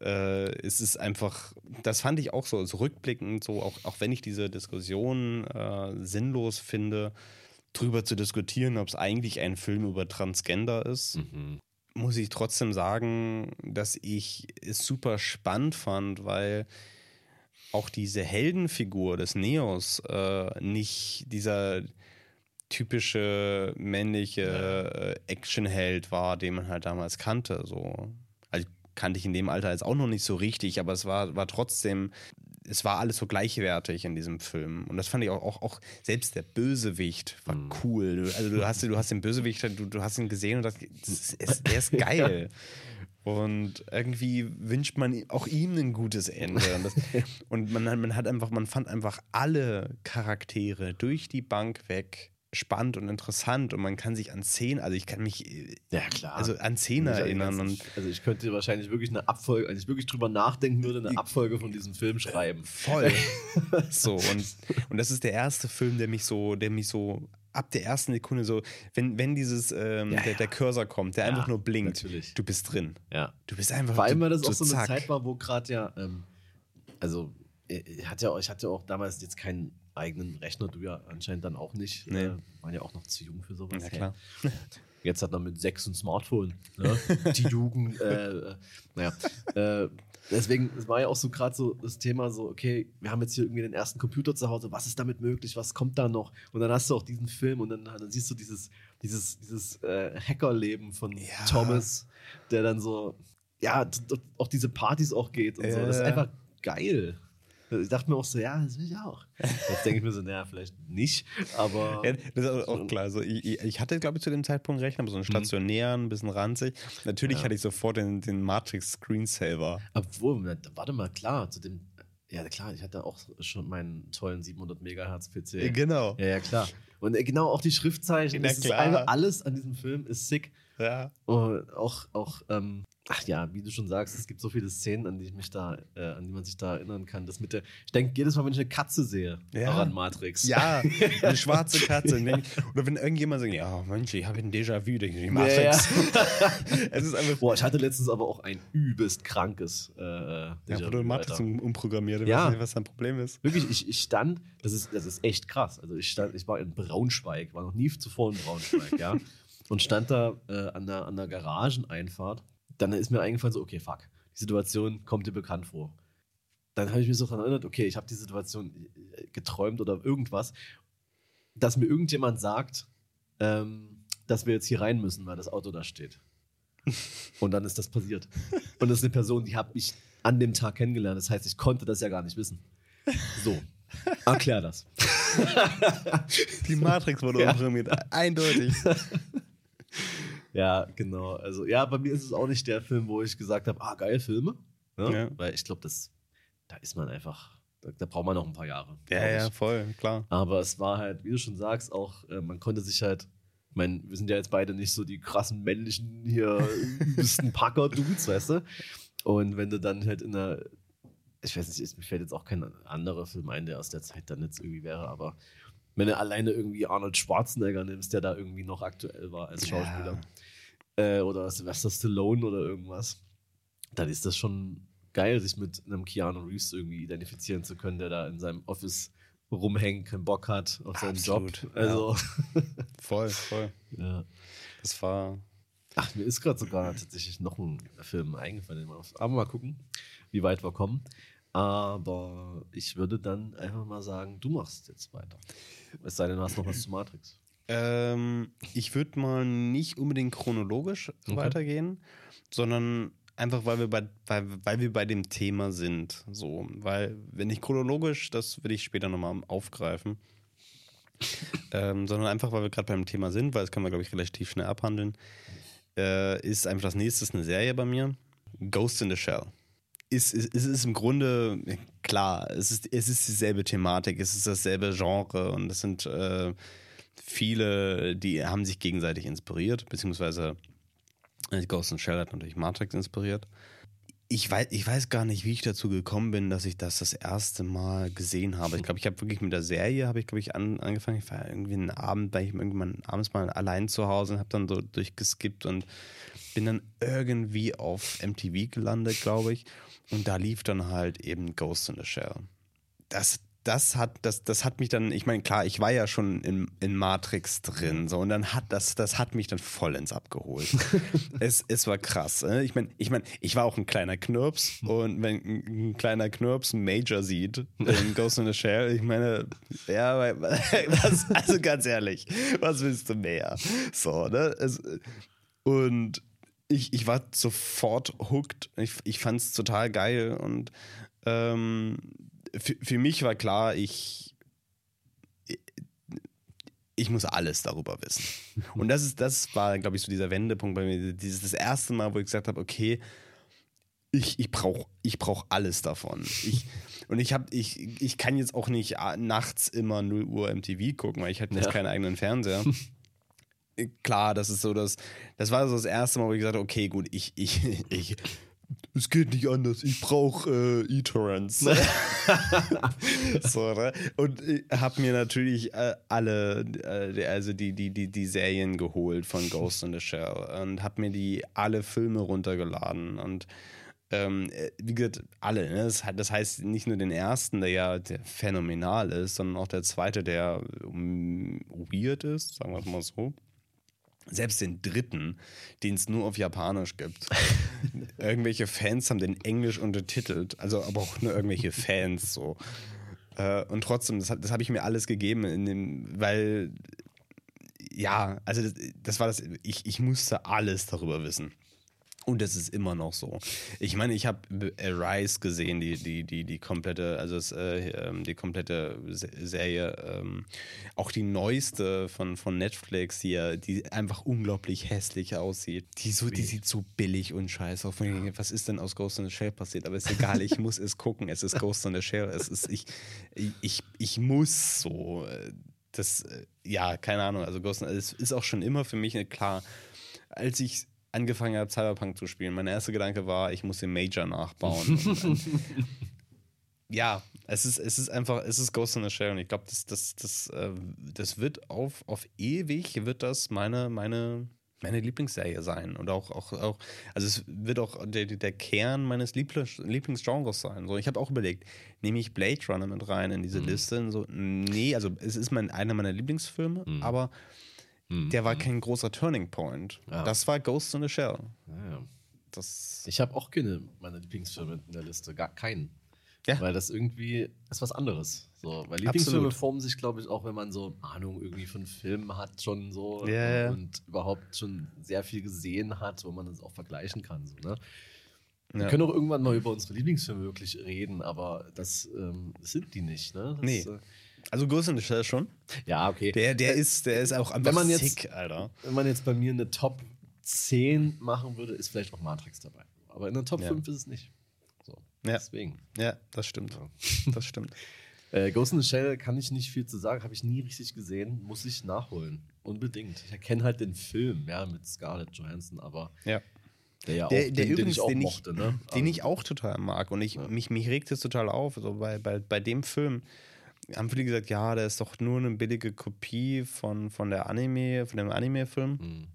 äh, es ist einfach, das fand ich auch so, so rückblickend, so auch, auch wenn ich diese Diskussion äh, sinnlos finde, drüber zu diskutieren, ob es eigentlich ein Film über Transgender ist, Mhm. Muss ich trotzdem sagen, dass ich es super spannend fand, weil auch diese Heldenfigur des Neos äh, nicht dieser typische männliche äh, Actionheld war, den man halt damals kannte. So. Also kannte ich in dem Alter jetzt auch noch nicht so richtig, aber es war, war trotzdem, es war alles so gleichwertig in diesem Film. Und das fand ich auch, auch, auch selbst der Bösewicht war Mhm. cool. Du, also du hast, du hast den Bösewicht, du, du hast ihn gesehen und das, das ist, der ist *laughs* geil. Und irgendwie wünscht man auch ihm ein gutes Ende. Und, das, *laughs* und man, man hat einfach, man fand einfach alle Charaktere durch die Bank weg spannend und interessant und man kann sich an Szenen, also ich kann mich äh, Ja, klar. also an Szenen erinnern und also ich könnte wahrscheinlich wirklich eine Abfolge, wenn ich wirklich drüber nachdenken würde, eine Abfolge von diesem Film schreiben. voll. *laughs* so und, und das ist der erste Film, der mich so, der mich so ab der ersten Sekunde so, wenn, wenn dieses ähm, Ja, der, der Cursor kommt, der Ja, einfach nur blinkt, natürlich. du bist drin. Ja. Du bist einfach Vor allem, weil das auch so eine zack. Zeit war, wo gerade ja, ähm, also ich hatte, ja, auch- ich hatte auch damals jetzt keinen eigenen Rechner, du ja anscheinend dann auch nicht. Nee. Äh, waren ja auch noch zu jung für sowas. Ja, klar. *laughs* Jetzt hat man mit sechs ein Smartphone. Ne? *laughs* Die Jugend, äh, äh, naja. Äh, deswegen, es war ja auch so gerade so das Thema so, okay, wir haben jetzt hier irgendwie den ersten Computer zu Hause, was ist damit möglich, was kommt da noch? Und dann hast du auch diesen Film und dann, dann siehst du dieses, dieses, dieses äh, Hackerleben von Ja. Thomas, der dann so, ja, auch diese Partys auch geht und so. Das ist einfach geil. Ich dachte mir auch so, ja, das will ich auch. Jetzt denke ich mir so, naja, vielleicht nicht, aber. Ja, das ist auch- klar. Also ich, ich- hatte, glaube ich, zu dem Zeitpunkt Rechner, aber so einen stationären, ein bisschen ranzig. Natürlich Mhm. Ja. hatte ich sofort den, den Matrix Screensaver. Obwohl, warte mal, klar, zu dem. Ja, klar, ich hatte auch schon meinen tollen 700 Megahertz PC. Genau. Ja, ja, klar. Und äh, genau auch die Schriftzeichen, ist klar. alles an diesem Film ist sick. Ja. Und auch, auch ähm, ach ja, wie du schon sagst, es gibt so viele Szenen, an die ich mich da, äh, an die man sich da erinnern kann. Das mit der, ich denke jedes Mal, wenn ich eine Katze sehe, Ja. auch an Matrix. Ja, *laughs* eine schwarze Katze. Wenn, oder wenn irgendjemand sagt, ja, Mensch, ich habe ein Déjà-vu, denke ich, Ja, Matrix. ja. *laughs* es ist einfach. Boah, ich hatte letztens aber auch ein übelst krankes äh, Ja, wurde Matrix um, umprogrammiert. Ich Ja. weiß nicht, was dein Problem ist. Wirklich, ich, ich stand, das ist, das ist echt krass. Also ich stand, ich war in Braunschweig, war noch nie zuvor in Braunschweig, ja. *laughs* Und stand da äh, an, der, an der Garageneinfahrt. Dann ist mir eingefallen, so, okay, fuck, die Situation kommt dir bekannt vor. Dann habe ich mich so daran erinnert, okay, ich habe die Situation äh, geträumt oder irgendwas, dass mir irgendjemand sagt, ähm, dass wir jetzt hier rein müssen, weil das Auto da steht. *laughs* Und dann ist das passiert. Und das ist eine Person, die habe ich an dem Tag kennengelernt. Das heißt, ich konnte das ja gar nicht wissen. So, *laughs* erklär das. Die Matrix wurde Ja. umprogrammiert. Eindeutig. *laughs* Ja, genau. Also, ja, bei mir ist es auch nicht der Film, wo ich gesagt habe, ah, geil, Filme. Ne? Ja. Weil ich glaube, das, da ist man einfach, da, da braucht man noch ein paar Jahre. Ja, ja, voll, klar. Aber es war halt, wie du schon sagst, auch, äh, man konnte sich halt, ich meine, wir sind ja jetzt beide nicht so die krassen männlichen hier *laughs* übelsten Packer-Dudes, weißt du? Und wenn du dann halt in einer, ich weiß nicht, es- mir fällt jetzt auch kein anderer Film ein, der aus der Zeit dann jetzt irgendwie wäre, aber wenn du alleine irgendwie Arnold Schwarzenegger nimmst, der da irgendwie noch aktuell war als Ja. Äh, oder Sylvester Stallone oder irgendwas, dann ist das schon geil, sich mit einem Keanu Reeves irgendwie identifizieren zu können, der da in seinem Office rumhängt, keinen Bock hat auf seinen Absolut, Job. Also, *laughs* Voll, voll. ja. Das war. Ach, mir ist gerade sogar tatsächlich noch ein Film eingefallen. den wir auf- Aber mal gucken, wie weit wir kommen. Aber ich würde dann einfach mal sagen, du machst jetzt weiter. Es sei denn, du hast noch was zu Matrix. Ähm, ich würde mal nicht unbedingt chronologisch Okay. weitergehen, sondern einfach, weil wir bei, weil, weil wir bei dem Thema sind. So, weil, wenn ich chronologisch, das will ich später nochmal aufgreifen. ähm, sondern einfach, weil wir gerade beim Thema sind, weil das können wir, glaube ich, relativ schnell abhandeln, äh, ist einfach das nächste eine Serie bei mir. Ghost in the Shell. Ist, ist, es ist im Grunde, klar, es ist, es ist dieselbe Thematik, es ist dasselbe Genre und es sind äh, viele, die haben sich gegenseitig inspiriert, beziehungsweise äh, Ghost the Shell hat natürlich Matrix inspiriert. Ich weiß, ich weiß gar nicht, wie ich dazu gekommen bin, dass ich das das erste Mal gesehen habe. Ich glaube, ich habe wirklich mit der Serie, habe ich, glaube ich, an, angefangen. Ich war irgendwie einen Abend, weil ich irgendwann abends mal allein zu Hause und habe dann so durchgeskippt und bin dann irgendwie auf MTV gelandet, glaube ich. Und da lief dann halt eben Ghost in the Shell. Das, das hat, das, das hat mich dann, ich meine, klar, ich war ja schon in, in Matrix drin, so, und dann hat das, das hat mich dann vollends abgeholt. *laughs* es, es war krass. äh. Ich meine, ich meine, ich war auch ein kleiner Knirps und wenn ein, ein kleiner Knirps einen Major sieht in *laughs* Ghost in the Shell, ich meine, ja, *laughs* was, also ganz ehrlich, was willst du mehr? So, ne? Es, und ich, ich war sofort hooked. Ich, ich fand es total geil und ähm, für, für mich war klar, ich, ich muss alles darüber wissen. *laughs* Und das ist, das war, glaube ich, so dieser Wendepunkt bei mir. Dieses das erste Mal, wo ich gesagt habe, okay, ich, ich brauche ich brauch alles davon. Ich, *laughs* und ich, hab, ich, ich kann jetzt auch nicht ah, nachts immer 0 Uhr MTV gucken, weil ich hatte jetzt Ja. keinen eigenen Fernseher. *laughs* Klar, das ist so das, das war so das erste Mal, wo ich gesagt habe, okay, gut, ich, ich, ich, es geht nicht anders, ich brauche äh, E-Torrents. *laughs* *laughs* so, ne? Und ich habe mir natürlich äh, alle, äh, also die, die, die, die Serien geholt von Ghost in the Shell und habe mir die alle Filme runtergeladen und ähm, äh, wie gesagt, alle. Ne? Das, das heißt nicht nur den ersten, der ja der phänomenal ist, sondern auch der zweite, der um, weird ist, sagen wir es mal so. Selbst den dritten, den es nur auf Japanisch gibt. *laughs* irgendwelche Fans haben den Englisch untertitelt, also aber auch nur irgendwelche Fans so. Äh, und trotzdem, das, das habe ich mir alles gegeben, in dem, weil ja, also das, das war das, ich, ich musste alles darüber wissen. Und das ist immer noch so. Ich meine, ich habe Rise gesehen, die, die, die, die komplette, also es, äh, ähm, die komplette Se- Serie, ähm, auch die neueste von, von Netflix hier, die einfach unglaublich hässlich aussieht. Die, so, die sieht so billig und scheiße aus. Was ist denn aus Ghost in the Shell passiert? Aber ist egal, ich muss es gucken. Es ist Ghost in the Shell. Es ist, ich, ich, ich muss so. äh, Das, äh, ja, keine Ahnung. Also Ghost in, es ist auch schon immer für mich äh, klar, als ich angefangen habe, Cyberpunk zu spielen, mein erster Gedanke war, ich muss den Major nachbauen. *laughs* Ja, es ist, es ist einfach, es ist Ghost in the Shell und ich glaube, das, das, das, äh, das wird auf, auf ewig, wird das meine, meine, meine Lieblingsserie sein. Und auch, auch, auch also es wird auch der, der Kern meines Lieblings, Lieblingsgenres sein. So, ich habe auch überlegt, nehme ich Blade Runner mit rein in diese Liste? Und so, nee, also es ist mein, einer meiner Lieblingsfilme, aber der war kein großer Turning Point. Ja. Das war Ghost in the Shell. Ja. Das, Ich habe auch keine meiner Lieblingsfilme in der Liste, gar keinen. Ja. Weil das irgendwie ist was anderes. So, weil Lieblingsfilme Absolut. formen sich, glaube ich, auch, wenn man so Ahnung irgendwie von Filmen hat, schon so ja. und überhaupt schon sehr viel gesehen hat, wo man das auch vergleichen kann. So, ne? Wir Ja. können auch irgendwann mal über unsere Lieblingsfilme wirklich reden, aber das ähm, sind die nicht. Ne? Das, Nee. äh, also Ghost in the Shell schon. ja, okay. Der, der, ist, der ist auch einfach man jetzt- sick, Alter. wenn man jetzt bei mir eine Top 10 machen würde, ist vielleicht auch Matrix dabei. Aber in der Top Ja. 5 ist es nicht. So, Ja. deswegen. Ja, das stimmt. Das stimmt. *laughs* Äh, Ghost in the Shell kann ich nicht viel zu sagen, habe ich nie richtig gesehen, muss ich nachholen. Unbedingt. Ich erkenne halt den Film, ja, mit Scarlett Johansson, aber Ja. der ja auch, Der, der den, übrigens, den ich auch den, ich, mochte, ne? den Also, ich auch total mag. Und ich, mich, mich regt es total auf. So bei, bei, bei dem Film haben viele gesagt, ja, der ist doch nur eine billige Kopie von, von der Anime, von dem Anime-Film. Mhm.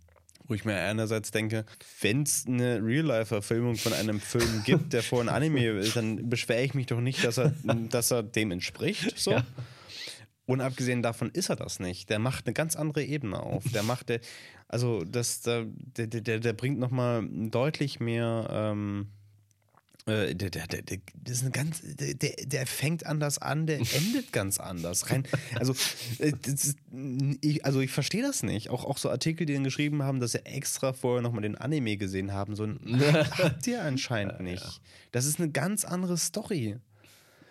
Wo ich mir einerseits denke, wenn es eine Real-Life-Verfilmung von einem Film gibt, der vor ein Anime ist, dann beschwere ich mich doch nicht, dass er, dass er dem entspricht. *laughs* So. Ja. Und abgesehen davon ist er das nicht. Der macht eine ganz andere Ebene auf. Der macht, der, also das, der, der, der, der bringt nochmal deutlich mehr. Ähm, äh, der, der, der, der, das ist eine ganz, der, der, fängt anders an, der *laughs* endet ganz anders. Rein, also, äh, das ist, ich, also ich verstehe das nicht. Auch, auch so Artikel, die dann geschrieben haben, dass sie extra vorher nochmal den Anime gesehen haben. So *laughs* ein, habt ihr anscheinend nicht. Das ist eine ganz andere Story.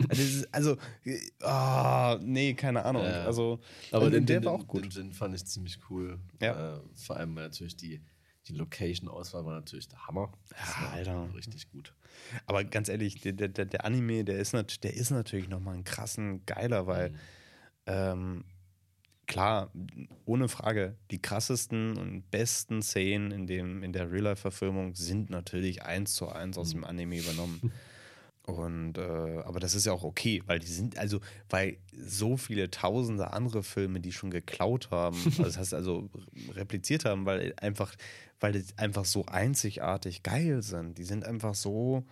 Also, ist, also ah, nee, keine Ahnung. Ja. Also, Aber den, der den, war auch gut. Den, den fand ich ziemlich cool. Ja. Äh, vor allem weil natürlich die, die Location-Auswahl war natürlich der Hammer. Das Ja, Alter. Richtig gut. Aber ganz ehrlich, der, der, der Anime, der ist, nat der ist natürlich nochmal ein krassen Geiler, weil ähm, klar, ohne Frage, die krassesten und besten Szenen in, dem, in der Real-Life-Verfilmung sind natürlich eins zu eins aus dem Anime übernommen. *laughs* Und äh, aber das ist ja auch okay, weil die sind, also, weil so viele tausende andere Filme, die schon geklaut haben, *laughs* also das heißt also repliziert haben, weil einfach, weil die einfach so einzigartig geil sind. Die sind einfach so.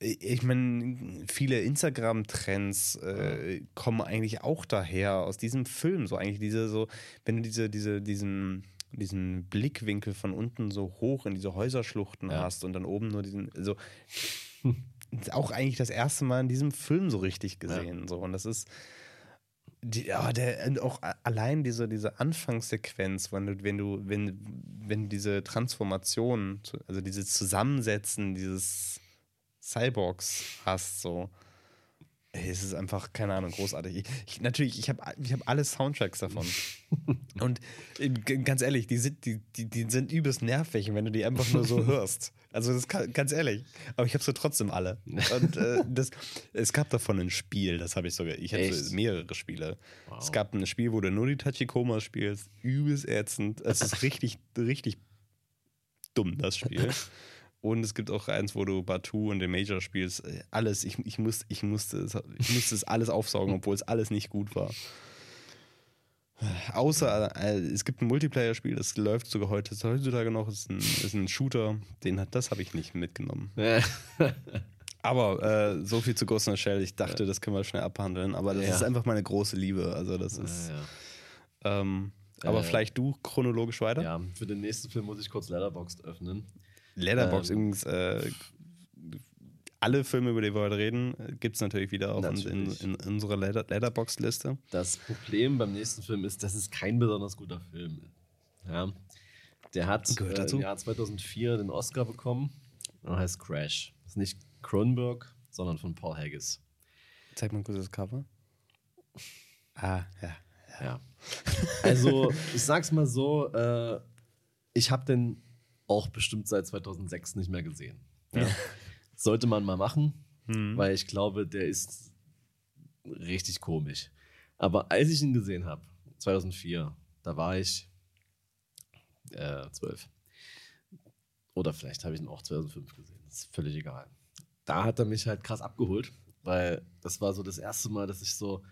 Ich meine, viele Instagram-Trends äh, kommen eigentlich auch daher aus diesem Film. So eigentlich diese, so, wenn du diese, diese, diesen, diesen Blickwinkel von unten so hoch in diese Häuserschluchten Ja. hast und dann oben nur diesen, also *laughs* auch eigentlich das erste Mal in diesem Film so richtig gesehen. So. Und das ist. Die, ja, der, auch allein diese, diese Anfangssequenz, wenn du, wenn du, wenn, wenn diese Transformation, also dieses Zusammensetzen dieses Cyborgs hast, so. Ey, es ist einfach, keine Ahnung, großartig. Ich, ich, natürlich, ich habe ich hab alle Soundtracks davon. *laughs* Und äh, g- ganz ehrlich, die sind, die, die, die sind übelst nervig, wenn du die einfach nur so *laughs* hörst. Also das kann, ganz ehrlich. Aber ich habe sie trotzdem alle. Und äh, *laughs* das, es gab davon ein Spiel, das habe ich sogar. Ich habe mehrere Spiele. Wow. Es gab ein Spiel, wo du nur die Tachikomas spielst. Übelst ätzend. Es ist richtig, richtig dumm, das Spiel. Und es gibt auch eins, wo du Batu und den Major spielst. Äh, Alles, ich, ich, muss, ich, musste, es, ich musste es alles aufsaugen, obwohl es alles nicht gut war. Außer äh, es gibt ein Multiplayer-Spiel, das läuft sogar heute, heutzutage noch, ist ein, ist ein Shooter, den hat, das habe ich nicht mitgenommen. *laughs* Aber äh, so viel zu Ghost in the Shell, ich dachte, das können wir schnell abhandeln, aber das Ja. ist einfach meine große Liebe. Also das ist. ja, Ähm, aber Äh, vielleicht du chronologisch weiter? ja. ja, für den nächsten Film muss ich kurz Letterboxd öffnen. Letterbox Ähm, übrigens, äh, alle Filme, über die wir heute reden, gibt es natürlich wieder auch in, in, Natürlich. in unserer Letter Letterbox-Liste. Das Problem beim nächsten Film ist, dass es kein besonders guter Film ist. Ja. Der hat Gehört äh, dazu. im Jahr 2004 den Oscar bekommen und heißt Crash. Das ist nicht Cronenberg, sondern von Paul Haggis. Zeig mal kurz das Cover. Ah, ja. Ja. Also, ich sag's mal so, äh, ich habe den auch bestimmt seit 2006 nicht mehr gesehen. Ja. *laughs* Sollte man mal machen, weil ich glaube, der ist richtig komisch. Aber als ich ihn gesehen habe, 2004, da war ich äh, 12. Oder vielleicht habe ich ihn auch 2005 gesehen. Das ist völlig egal. Da hat er mich halt krass abgeholt, weil das war so das erste Mal, dass ich so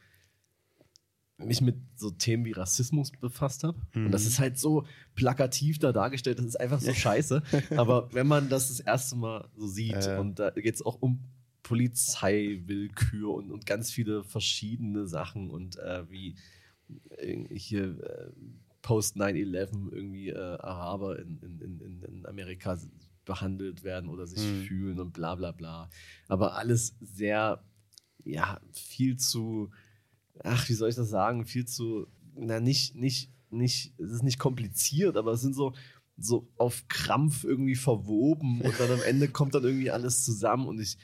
mich mit so Themen wie Rassismus befasst habe. Und das ist halt so plakativ da dargestellt, das ist einfach so scheiße. *laughs* Aber wenn man das das erste Mal so sieht Äh. und da geht es auch um Polizeiwillkür und, und ganz viele verschiedene Sachen und äh, wie äh, hier äh, Post 9-11 irgendwie äh, Araber in, in, in, in Amerika behandelt werden oder sich Mhm. fühlen und bla bla bla. Aber alles sehr, ja, viel zu, ach, wie soll ich das sagen, viel zu, na, nicht, nicht, nicht, es ist nicht kompliziert, aber es sind so, so auf Krampf irgendwie verwoben und dann am Ende kommt dann irgendwie alles zusammen und ich,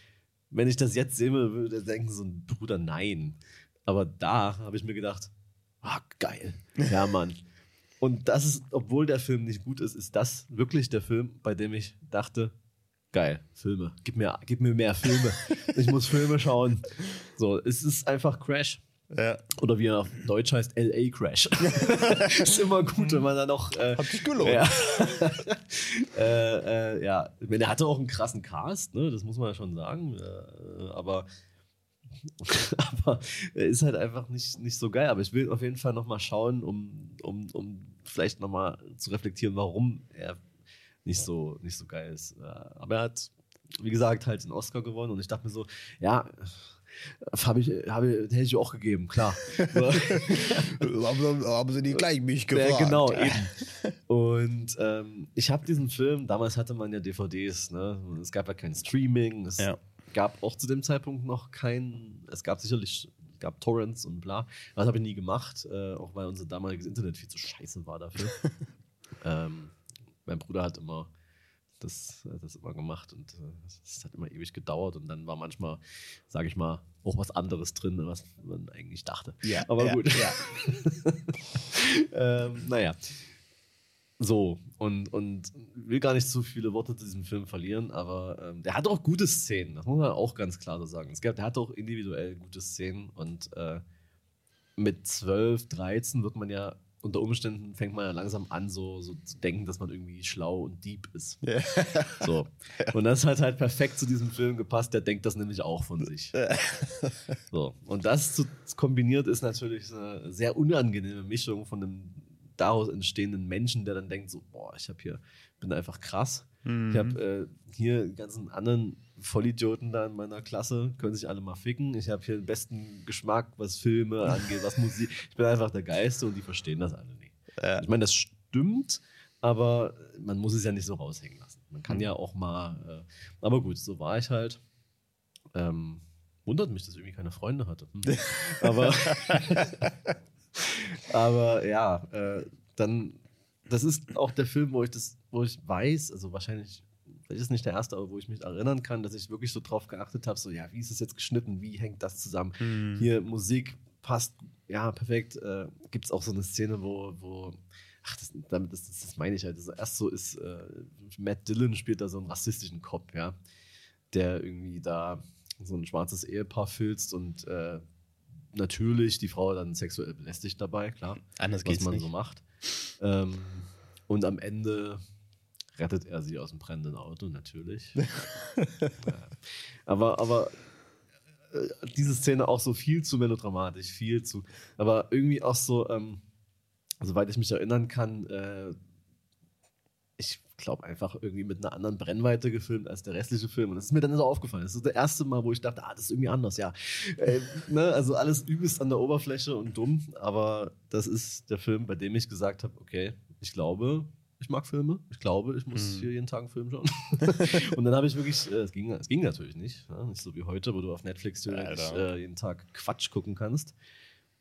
wenn ich das jetzt sehe, würde ich denken so ein Bruder, nein. Aber da habe ich mir gedacht, ah, geil. Ja, Mann. Und das ist, obwohl der Film nicht gut ist, ist das wirklich der Film, bei dem ich dachte, geil, Filme, gib mir, gib mir mehr Filme. ich muss Filme schauen. So, es ist einfach Crash. Ja. Oder wie er auf Deutsch heißt, LA Crash. *laughs* *laughs* ist immer gut, wenn man dann noch. Äh, Hat sich gelohnt. ja. *laughs* äh, äh, ja, ich meine, er hatte auch einen krassen Cast, ne? das muss man ja schon sagen. Äh, aber, aber er ist halt einfach nicht, nicht so geil. Aber ich will auf jeden Fall nochmal schauen, um, um, um vielleicht nochmal zu reflektieren, warum er nicht so, nicht so geil ist. Äh, Aber er hat, wie gesagt, halt den Oscar gewonnen und ich dachte mir so, ja. Habe ich, habe, den hätte ich auch gegeben, klar. *laughs* Haben, haben sie nicht gleich mich Ja, gefragt? genau, *laughs* eben. Und ähm, ich habe diesen Film, damals hatte man ja DVDs, ne? Es gab ja kein Streaming, es Ja. gab auch zu dem Zeitpunkt noch kein, es gab sicherlich, es gab Torrents und bla. Das habe ich nie gemacht, äh, auch weil unser damaliges Internet viel zu scheiße war dafür. *laughs* ähm, mein Bruder hat immer das, äh, das immer gemacht und äh, es hat immer ewig gedauert und dann war manchmal, sage ich mal, auch was anderes drin, was man eigentlich dachte. Ja, aber ja, gut. ja. *laughs* ähm, naja. So, und, und will gar nicht zu viele Worte zu diesem Film verlieren, aber ähm, der hat auch gute Szenen, das muss man auch ganz klar so sagen. Es gab, der hat auch individuell gute Szenen und äh, mit 12, 13 wird man ja unter Umständen fängt man ja langsam an, so, so zu denken, dass man irgendwie schlau und deep ist. *laughs* So. Und das hat halt perfekt zu diesem Film gepasst, der denkt das nämlich auch von sich. So. Und das zu, kombiniert ist natürlich eine sehr unangenehme Mischung von einem daraus entstehenden Menschen, der dann denkt so, boah, ich habe hier, bin einfach krass. Ich habe äh, hier ganzen anderen Vollidioten da in meiner Klasse, können sich alle mal ficken. Ich habe hier den besten Geschmack, was Filme angeht, was Musik. Ich bin einfach der Geiste und die verstehen das alle nicht. Ja. Ich meine, das stimmt, aber man muss es ja nicht so raushängen lassen. Man kann ja auch mal, äh, aber gut, so war ich halt. Ähm, wundert mich, dass ich irgendwie keine Freunde hatte. Hm. *laughs* aber, *laughs* aber ja, äh, dann, das ist auch der Film, wo ich das, wo ich weiß, also wahrscheinlich, vielleicht ist nicht der erste, aber wo ich mich erinnern kann, dass ich wirklich so drauf geachtet habe, so, ja, wie ist es jetzt geschnitten, wie hängt das zusammen? Mhm. Hier Musik passt, ja, perfekt. Äh, Gibt es auch so eine Szene, wo, wo ach, das, damit, das, das, meine ich halt. Also erst so ist, äh, Matt Dillon spielt da so einen rassistischen Cop, ja, der irgendwie da so ein schwarzes Ehepaar filzt und äh, natürlich die Frau dann sexuell belästigt dabei, klar, Anders was geht's man nicht. so macht. Ähm, und am Ende rettet er sie aus dem brennenden Auto, natürlich. *laughs* ja. Aber, aber äh, diese Szene auch so viel zu melodramatisch, viel zu, aber irgendwie auch so, ähm, soweit ich mich erinnern kann, äh, ich glaube einfach irgendwie mit einer anderen Brennweite gefilmt als der restliche Film. Und das ist mir dann so aufgefallen. Das ist das erste Mal, wo ich dachte, ah, das ist irgendwie anders, ja. Äh, ne? Also alles übelst an der Oberfläche und dumm, aber das ist der Film, bei dem ich gesagt habe, okay, ich glaube, ich mag Filme. Ich glaube, ich muss Mhm. hier jeden Tag einen Film schauen. *laughs* und dann habe ich wirklich, äh, es, ging, es ging natürlich nicht, ja? nicht so wie heute, wo du auf Netflix äh, jeden Tag Quatsch gucken kannst.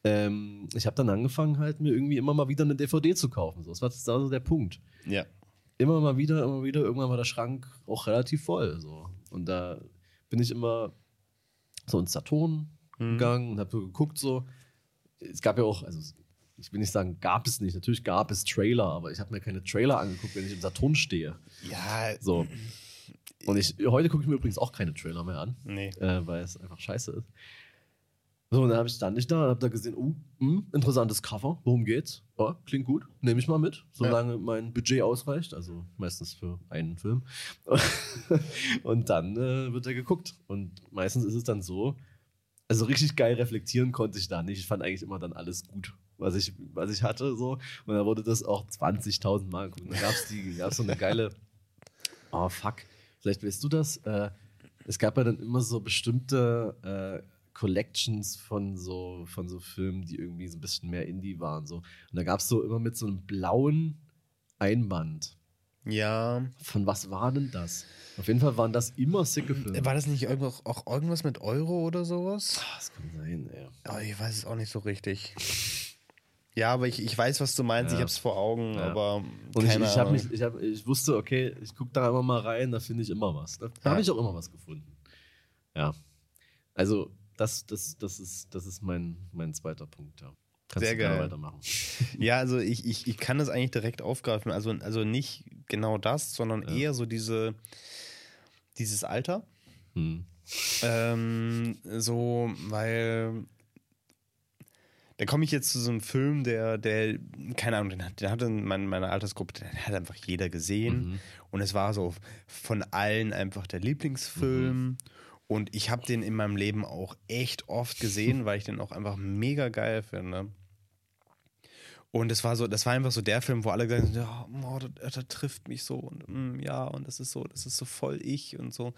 Ähm, ich habe dann angefangen, halt mir irgendwie immer mal wieder eine DVD zu kaufen. So, das war das so der Punkt. Ja. Immer mal wieder, immer wieder, irgendwann war der Schrank auch relativ voll. So. Und da bin ich immer so ins Saturn Mhm. gegangen und habe so geguckt, so. Es gab ja auch, also ich will nicht sagen, gab es nicht. Natürlich gab es Trailer, aber ich habe mir keine Trailer angeguckt, wenn ich im Saturn stehe. Ja, So. Und ich, heute gucke ich mir übrigens auch keine Trailer mehr an, nee. äh, weil es einfach scheiße ist. So, und dann hab ich, stand ich da und habe da gesehen, oh, hm, interessantes Cover, worum geht's? Ja, klingt gut, nehme ich mal mit, solange mein Budget ausreicht, also meistens für einen Film. *laughs* und dann äh, wird er geguckt. Und meistens ist es dann so, also richtig geil reflektieren konnte ich da nicht. Ich fand eigentlich immer dann alles gut, was ich, was ich hatte. So. Und dann wurde das auch 20.000 Mal geguckt. Dann gab es die, so eine geile, *laughs* oh fuck, vielleicht weißt du das, äh, es gab ja dann immer so bestimmte äh, Collections von so, von so Filmen, die irgendwie so ein bisschen mehr Indie waren. So. Und da gab es so immer mit so einem blauen Einband. Ja. Von was war denn das? Auf jeden Fall waren das immer sicke Filme. War das nicht irgendwo- auch irgendwas mit Euro oder sowas? Ah, das kann sein, ey. Oh, ich weiß es auch nicht so richtig. Ja, aber ich, ich weiß, was du meinst. Ja. Ich hab's vor Augen, Ja. aber Und ich, keine ich, hab mich, ich, hab, ich wusste, okay, ich gucke da immer mal rein, da finde ich immer was. Da Ja. habe ich auch immer was gefunden. Ja. Also, das, das, das, ist, das ist mein, mein zweiter Punkt, ja. Kannst Sehr du gerne geil. weitermachen. *laughs* Ja, also ich, ich, ich kann das eigentlich direkt aufgreifen. Also, also nicht genau das, sondern eher so diese, dieses Alter. Hm. Ähm, so, weil da komme ich jetzt zu so einem Film, der, der, keine Ahnung, den, hat- den hatte meine, meine Altersgruppe, den hat einfach jeder gesehen. Und es war so von allen einfach der Lieblingsfilm. Und ich habe den in meinem Leben auch echt oft gesehen, *laughs* weil ich den auch einfach mega geil finde. Und es war so, das war einfach so der Film, wo alle gesagt haben, ja, oh, das, das trifft mich so und mm, ja, und das ist so, das ist so voll ich und so.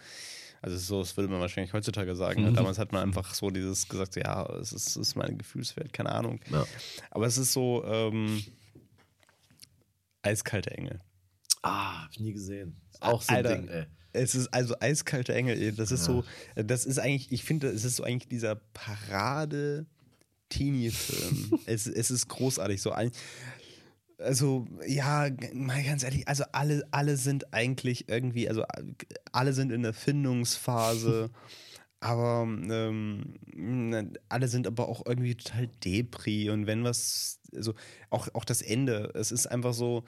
Also so, das würde man wahrscheinlich heutzutage sagen. ne? Damals hat man einfach so dieses gesagt, ja, es ist, es ist meine Gefühlswelt, keine Ahnung. Ja. Aber es ist so ähm, eiskalte Engel. Ah, hab ich nie gesehen. Ist auch so ein Alter, Ding, ey. Es ist also eiskalte Engel. ey. Das ist so, das ist eigentlich, ich finde, es ist so eigentlich dieser Parade Teenie-Film. *laughs* es, es ist großartig. So ein, also, ja, mal ganz ehrlich, also alle, alle sind eigentlich irgendwie, also alle sind in der Findungsphase. *laughs* Aber ähm, na, alle sind aber auch irgendwie total Depri und wenn was, also auch, auch das Ende, es ist einfach so,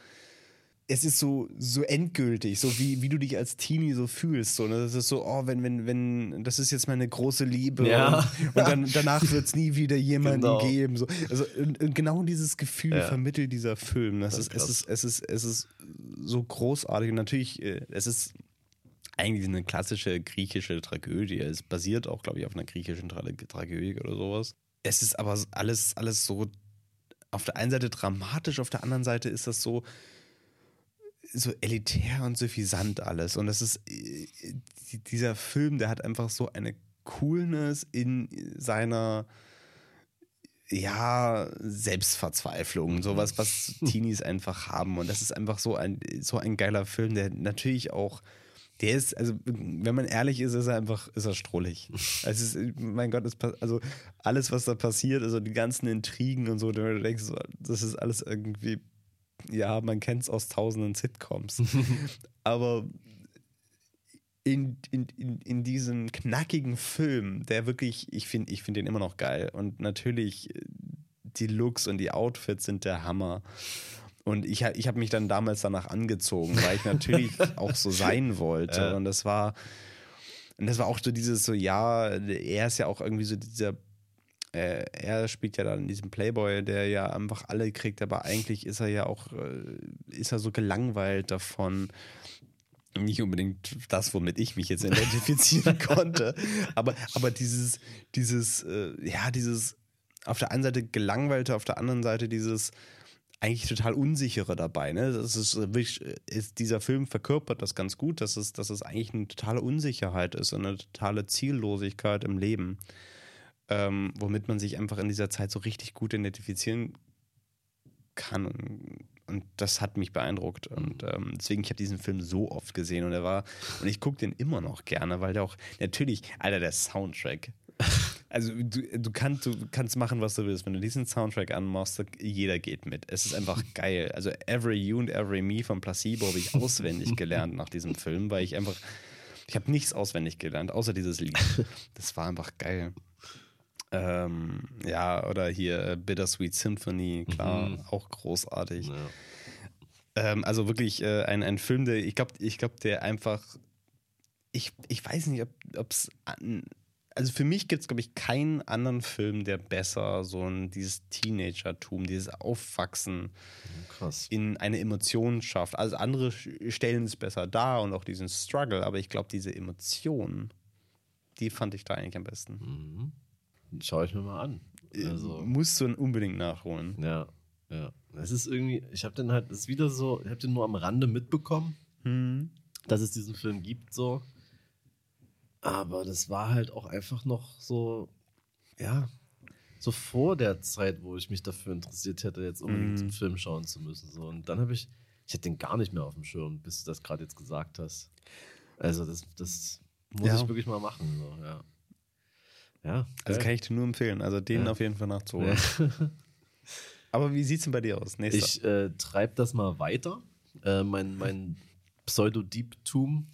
es ist so, so endgültig, so wie, wie du dich als Teenie so fühlst. So, ne? Das ist so, oh, wenn, wenn, wenn, das ist jetzt meine große Liebe Ja. und, und dann, *laughs* danach wird es nie wieder jemanden Genau. geben. So. Also, und, und genau dieses Gefühl Ja. vermittelt dieser Film. Das Das ist, ist es, ist, es, ist, es ist so großartig. Und natürlich, äh, es ist eigentlich eine klassische griechische Tragödie. Es basiert auch, glaube ich, auf einer griechischen Tra Tragödie oder sowas. Es ist aber alles, alles so auf der einen Seite dramatisch, auf der anderen Seite ist das so, so elitär und suffisant alles. Und das ist, äh, die- dieser Film, der hat einfach so eine Coolness in seiner, ja, Selbstverzweiflung, sowas, was *laughs* Teenies einfach haben. Und das ist einfach so ein, so ein geiler Film, der natürlich auch, der ist, also, wenn man ehrlich ist, ist er einfach, ist er strollig. *laughs* Es ist, mein Gott, es, pass- also alles, was da passiert, also die ganzen Intrigen und so, du denkst, so, das ist alles irgendwie, ja, man kennt es aus tausenden Sitcoms. *laughs* Aber in, in, in, in diesem knackigen Film, der wirklich, ich finde ich find den immer noch geil. Und natürlich, äh, die Looks und die Outfits sind der Hammer. Und ich, ich habe mich dann damals danach angezogen, weil ich natürlich *laughs* auch so sein wollte. Ja. Und das war, und das war auch so dieses so, ja, er ist ja auch irgendwie so dieser, äh, er spielt ja dann in diesem Playboy, der ja einfach alle kriegt, aber eigentlich ist er ja auch, äh, ist er so gelangweilt davon. Nicht unbedingt das, womit ich mich jetzt *laughs* identifizieren konnte, aber, aber dieses, dieses, äh, ja, dieses auf der einen Seite gelangweilte, auf der anderen Seite dieses eigentlich total unsichere dabei. Ne? Das ist wirklich, ist, dieser Film verkörpert das ganz gut, dass es, dass es eigentlich eine totale Unsicherheit ist und eine totale Ziellosigkeit im Leben, ähm, womit man sich einfach in dieser Zeit so richtig gut identifizieren kann. Und, und das hat mich beeindruckt. Und ähm, deswegen, ich habe diesen Film so oft gesehen und er war, und ich gucke den immer noch gerne, weil der auch, natürlich, Alter, der Soundtrack. *laughs* Also du, du, kannst, du kannst machen, was du willst. Wenn du diesen Soundtrack anmachst, jeder geht mit. Es ist einfach *laughs* geil. Also Every You and Every Me von Placebo habe ich auswendig *laughs* gelernt nach diesem Film, weil ich einfach, ich habe nichts auswendig gelernt, außer dieses Lied. Das war einfach geil. Ähm, ja, oder hier äh, Bittersweet Symphony, klar, Mhm. auch großartig. Ja. Ähm, also wirklich äh, ein, ein Film, der, ich glaube, ich glaub, der einfach, ich, ich weiß nicht, ob es, also für mich gibt es, glaube ich, keinen anderen Film, der besser so ein, dieses Teenagertum, dieses Aufwachsen Krass. in eine Emotion schafft. Also andere stellen es besser dar und auch diesen Struggle, aber ich glaube, diese Emotion, die fand ich da eigentlich am besten. Mhm. Schau ich mir mal an. Also, Musst du unbedingt nachholen. ja, ja. Es ist irgendwie, ich habe den halt, das ist wieder so, ich habe den nur am Rande mitbekommen, Hm. dass es diesen Film gibt, so. Aber das war halt auch einfach noch so, ja, so vor der Zeit, wo ich mich dafür interessiert hätte, jetzt unbedingt Mhm. einen Film schauen zu müssen. So. Und dann habe ich, ich hatte den gar nicht mehr auf dem Schirm, bis du das gerade jetzt gesagt hast. Also das, das muss Ja. ich wirklich mal machen. So, ja. Ja, Also kann ich dir nur empfehlen. Also den Ja. auf jeden Fall nachzuholen. *laughs* Aber wie sieht's denn bei dir aus? Nächster. Ich äh, treibe das mal weiter. Äh, mein mein Pseudo-Diebtum.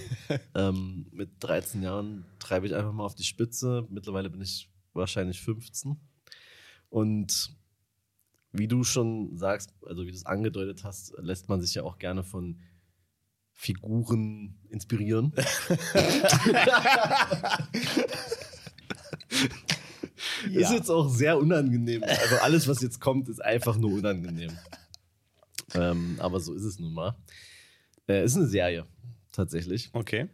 *laughs* ähm, mit 13 Jahren treibe ich einfach mal auf die Spitze. Mittlerweile bin ich wahrscheinlich 15. Und wie du schon sagst, also wie du es angedeutet hast, lässt man sich ja auch gerne von Figuren inspirieren. *laughs* *laughs* Ja. Ist jetzt auch sehr unangenehm. Also alles, was jetzt kommt, ist einfach nur unangenehm. ähm, aber so ist es nun mal. Äh, ist eine Serie, tatsächlich. Okay.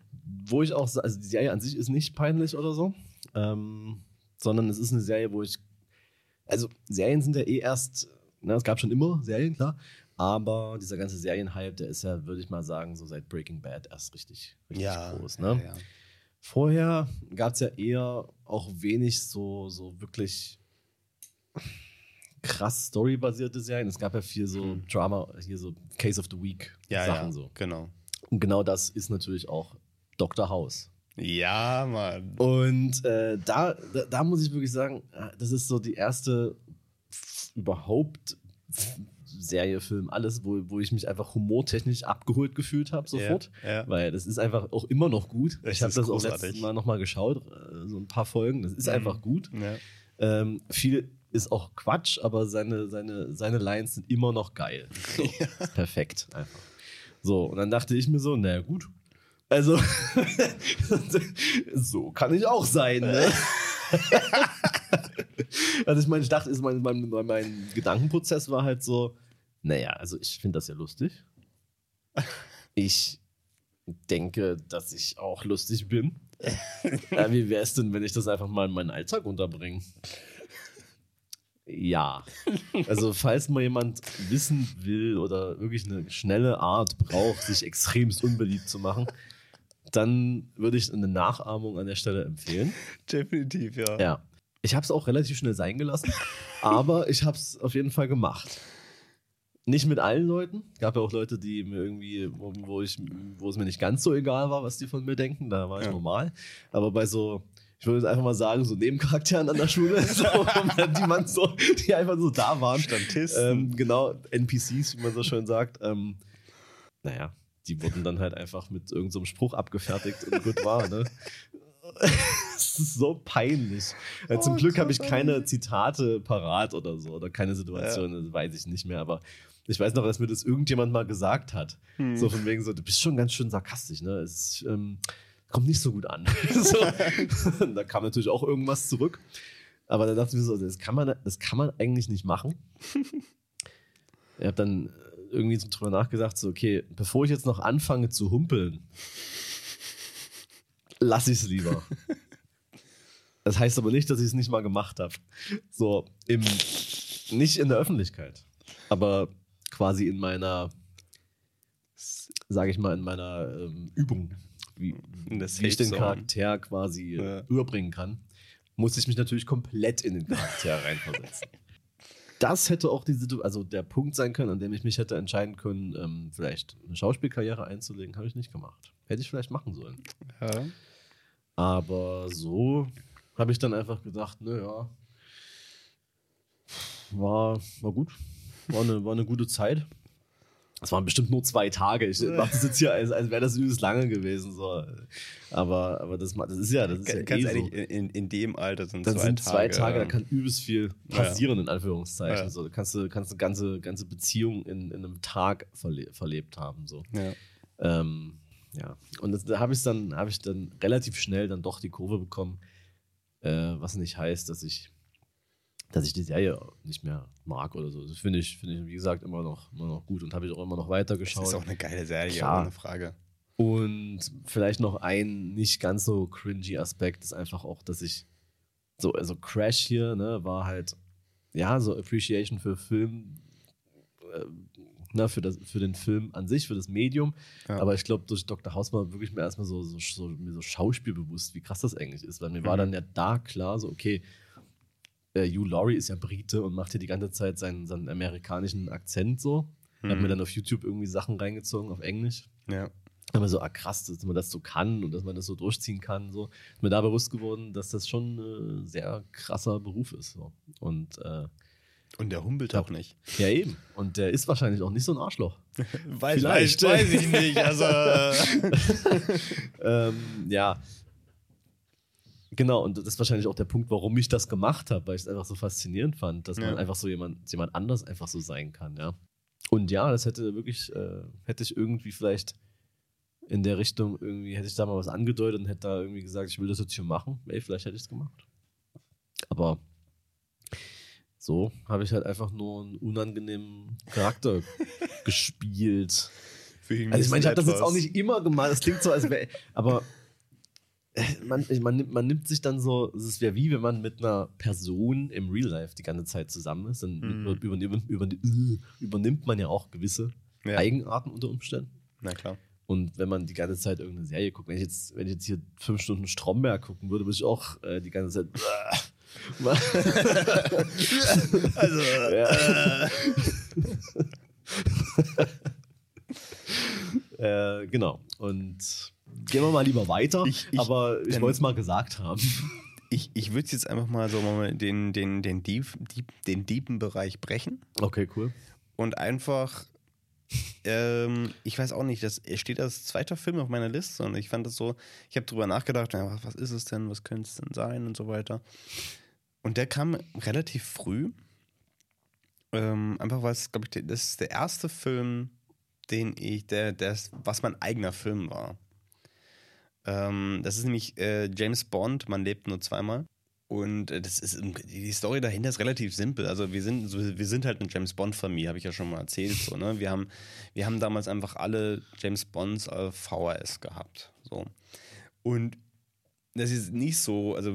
Wo ich auch, also die Serie an sich ist nicht peinlich oder so, ähm, sondern es ist eine Serie, wo ich, also Serien sind ja eh erst, na, es gab schon immer Serien, klar, aber dieser ganze Serienhype, der ist ja, würde ich mal sagen, so seit Breaking Bad erst richtig, richtig Ja. groß. Ne? ja, ja. Vorher gab es ja eher auch wenig so, so wirklich krass storybasierte Serien. Es gab ja viel so Hm. Drama, hier so Case of the Week Ja, Sachen ja, so. genau. Und genau das ist natürlich auch Dr. House. Ja, Mann. Und äh, da, da, da muss ich wirklich sagen, äh, das ist so die erste überhaupt Serie, Film, alles, wo, wo ich mich einfach humortechnisch abgeholt gefühlt habe sofort. Ja, ja. Weil das ist einfach auch immer noch gut. Es ich habe das auch großartig. letztes Mal nochmal geschaut, äh, so ein paar Folgen. Das ist Mhm. einfach gut. Ja. Ähm, viel ist auch Quatsch, aber seine, seine, seine Lines sind immer noch geil. So, *laughs* perfekt einfach. So, und dann dachte ich mir so, naja, gut. Also, *laughs* so kann ich auch sein, ne? *laughs* also, ich meine, ich dachte, ist mein, mein, mein Gedankenprozess war halt so, naja, also ich finde das ja lustig. Ich denke, dass ich auch lustig bin. *laughs* Ja, wie wäre es denn, wenn ich das einfach mal in meinen Alltag unterbringe? Ja. Also, falls mal jemand wissen will oder wirklich eine schnelle Art braucht, sich extremst unbeliebt zu machen, dann würde ich eine Nachahmung an der Stelle empfehlen. Definitiv, ja. Ja. Ich habe es auch relativ schnell sein gelassen, aber ich habe es auf jeden Fall gemacht. Nicht mit allen Leuten. Gab ja auch Leute, die mir irgendwie, wo, wo, ich, wo es mir nicht ganz so egal war, was die von mir denken. Da war ich Ja. normal. Aber bei so, ich würde jetzt einfach mal sagen, so Nebencharakteren an der Schule, *laughs* so, die man so, die einfach so da waren. Statisten. Ähm, genau, NPCs, wie man so schön sagt. Ähm, naja, die wurden dann halt einfach mit irgendeinem so Spruch abgefertigt und gut war, ne? *laughs* Es ist so peinlich. Äh, Zum Oh, Glück habe ich keine Zitate parat oder so oder keine Situation, das weiß ich nicht mehr, aber ich weiß noch, dass mir das irgendjemand mal gesagt hat. Hm. So von wegen so, du bist schon ganz schön sarkastisch, ne? Es ähm, kommt nicht so gut an. *laughs* so. *laughs* da kam natürlich auch irgendwas zurück. Aber dann dachte ich mir so, das kann man, das kann man eigentlich nicht machen. *laughs* Ich habe dann irgendwie so drüber nachgedacht, so, okay, bevor ich jetzt noch anfange zu humpeln, lass ich es lieber. Das heißt aber nicht, dass ich es nicht mal gemacht habe. So, im, nicht in der Öffentlichkeit, aber quasi in meiner, sage ich mal, in meiner ähm, Übung, wie, wie ich den. Charakter quasi Ja. überbringen kann, muss ich mich natürlich komplett in den Charakter reinversetzen. *laughs* Das hätte auch die Situ also der Punkt sein können, an dem ich mich hätte entscheiden können, ähm, vielleicht eine Schauspielkarriere einzulegen, habe ich nicht gemacht. Hätte ich vielleicht machen sollen. Ja. Aber so habe ich dann einfach gedacht, naja, war, war gut. War eine, war eine gute Zeit. Es waren bestimmt nur zwei Tage. Ich mache das jetzt hier, als, als wäre das übelst lange gewesen. So. Aber, aber das, das ist ja, das ist ja Ganz eh ehrlich, so. in, in dem Alter sind Dann zwei sind Tage. zwei Tage, da kann übelst viel Ja. passieren, in Anführungszeichen. Ja. So, da kannst du, kannst du ganze, ganze Beziehung in, in einem Tag verle verlebt haben. So. ja. Ähm, ja, und das, da habe ich dann, habe ich dann relativ schnell dann doch die Kurve bekommen, äh, was nicht heißt, dass ich, dass ich die Serie nicht mehr mag oder so. Das finde ich, finde ich, wie gesagt, immer noch, immer noch gut und habe ich auch immer noch Das weitergeschaut. ist auch eine geile Serie, Klar. ohne Frage. Und vielleicht noch ein nicht ganz so cringy Aspekt ist einfach auch, dass ich so, also Crash hier, ne, war halt, ja, so Appreciation für Film, äh, na, für, das, für den Film an sich, für das Medium. Ja. Aber ich glaube, durch Dr. Haus war wirklich mir erstmal so, so, so, mir so Schauspiel bewusst, wie krass das eigentlich ist. Weil mir war Mhm. dann ja da klar, so, okay, äh, Hugh Laurie ist ja Brite und macht hier die ganze Zeit seinen, seinen amerikanischen Akzent so. Habe Mhm. mir dann auf YouTube irgendwie Sachen reingezogen auf Englisch Ja. aber so, ah, krass, dass man das so kann und dass man das so durchziehen kann. So. Ist mir da bewusst geworden, dass das schon ein sehr krasser Beruf ist. So. Und äh, Und der humpelt Ja. auch nicht. ja, eben. Und der ist wahrscheinlich auch nicht so ein Arschloch. *laughs* Weiß, Vielleicht. weiß, weiß ich nicht. Also, äh, *laughs* ähm, ja. Genau, und das ist wahrscheinlich auch der Punkt, warum ich das gemacht habe, weil ich es einfach so faszinierend fand, dass Ja. man einfach so jemand, jemand anders einfach so sein kann, ja. Und ja, das hätte wirklich, äh, hätte ich irgendwie vielleicht in der Richtung irgendwie, hätte ich da mal was angedeutet und hätte da irgendwie gesagt, ich will das jetzt hier machen, ey, vielleicht hätte ich es gemacht. Aber so habe ich halt einfach nur einen unangenehmen Charakter *laughs* gespielt. Für ihn Also ich meine, ich habe das jetzt auch nicht immer gemacht. Das klingt so, als wäre. Aber *laughs* man, man, nimmt, man nimmt sich dann so. Es wäre wie wenn man mit einer Person im Real Life die ganze Zeit zusammen ist. Dann Mhm. über, über, über, äh, übernimmt man ja auch gewisse Ja. Eigenarten unter Umständen. Na klar. Und wenn man die ganze Zeit irgendeine Serie guckt, wenn ich jetzt, wenn ich jetzt hier fünf Stunden Stromberg gucken würde, würde ich auch äh, die ganze Zeit. *laughs* Also, *laughs* Ja. äh, genau. Und gehen wir mal lieber weiter. Ich- ich- aber ich wollte es mal gesagt haben. ich, ich würde jetzt einfach mal so mal den, den, den, Deep, Deep, den deepen Bereich brechen Okay, cool. und einfach, ähm, ich weiß auch nicht, das steht als zweiter Film auf meiner Liste und ich fand das so, ich habe drüber nachgedacht, ja, was, was ist es denn, was könnte es denn sein und so weiter. Und der kam relativ früh, ähm, einfach weil es, glaube ich, das ist der erste Film, den ich, der, der, was mein eigener Film war. Ähm, das ist nämlich äh, James Bond, man lebt nur zweimal. Und äh, das ist die Story dahinter ist relativ simpel. Also wir sind wir sind halt eine James Bond Familie, habe ich ja schon mal erzählt. So, ne? Wir haben wir haben damals einfach alle James Bonds auf VHS gehabt. So und das ist nicht so, also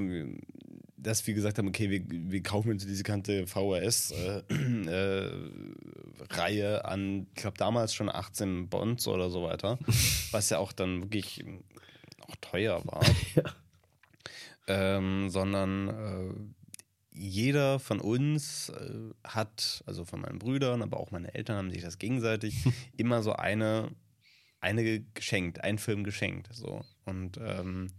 dass wir gesagt haben, okay, wir, wir kaufen uns diese ganze VHS-Reihe *clears throat* äh, Reihe an, ich glaube damals schon 18 Bonds oder so weiter, *laughs* was ja auch dann wirklich auch teuer war. *laughs* Ähm, sondern äh, jeder von uns äh, hat, also von meinen Brüdern, aber auch meine Eltern haben sich das gegenseitig *laughs* immer so eine, eine geschenkt, einen Film geschenkt. So. Und ähm,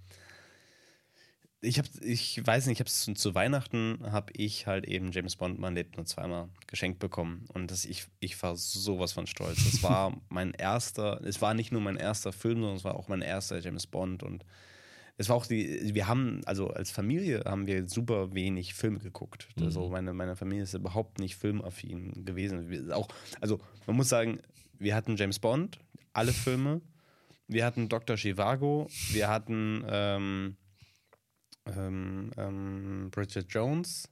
ich habe, ich weiß nicht, ich habe es zu, zu Weihnachten habe ich halt eben James Bond, man lebt nur zweimal, geschenkt bekommen. Und das, ich, ich war sowas von stolz. Es war *laughs* mein erster, es war nicht nur mein erster Film, sondern es war auch mein erster James Bond. Und es war auch die, wir haben, also als Familie haben wir super wenig Filme geguckt. Mhm. Also meine, meine Familie ist überhaupt nicht filmaffin gewesen. Wir, auch, also man muss sagen, wir hatten James Bond, alle Filme. Wir hatten Dr. Chivago, wir hatten ähm, ähm, ähm, Bridget Jones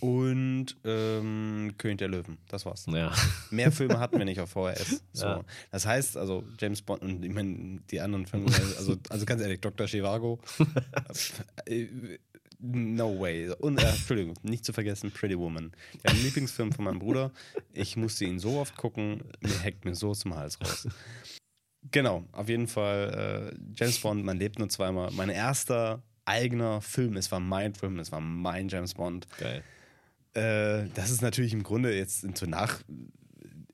und ähm, König der Löwen. Das war's. Ja. Mehr Filme hatten wir nicht auf VHS. *laughs* So. Ja. Das heißt, also James Bond und ich meine, die anderen Filme, *laughs* also, also ganz ehrlich, Dr. Chivago. äh, no way. Und, äh, Entschuldigung, nicht zu vergessen, Pretty Woman. Der Lieblingsfilm von meinem Bruder. Ich musste ihn so oft gucken, mir hackt mir so zum Hals raus. Genau, auf jeden Fall äh, James Bond, man lebt nur zweimal. Mein erster eigener Film, es war mein Film, es war mein James Bond. Geil. Äh, das ist natürlich im Grunde jetzt so nach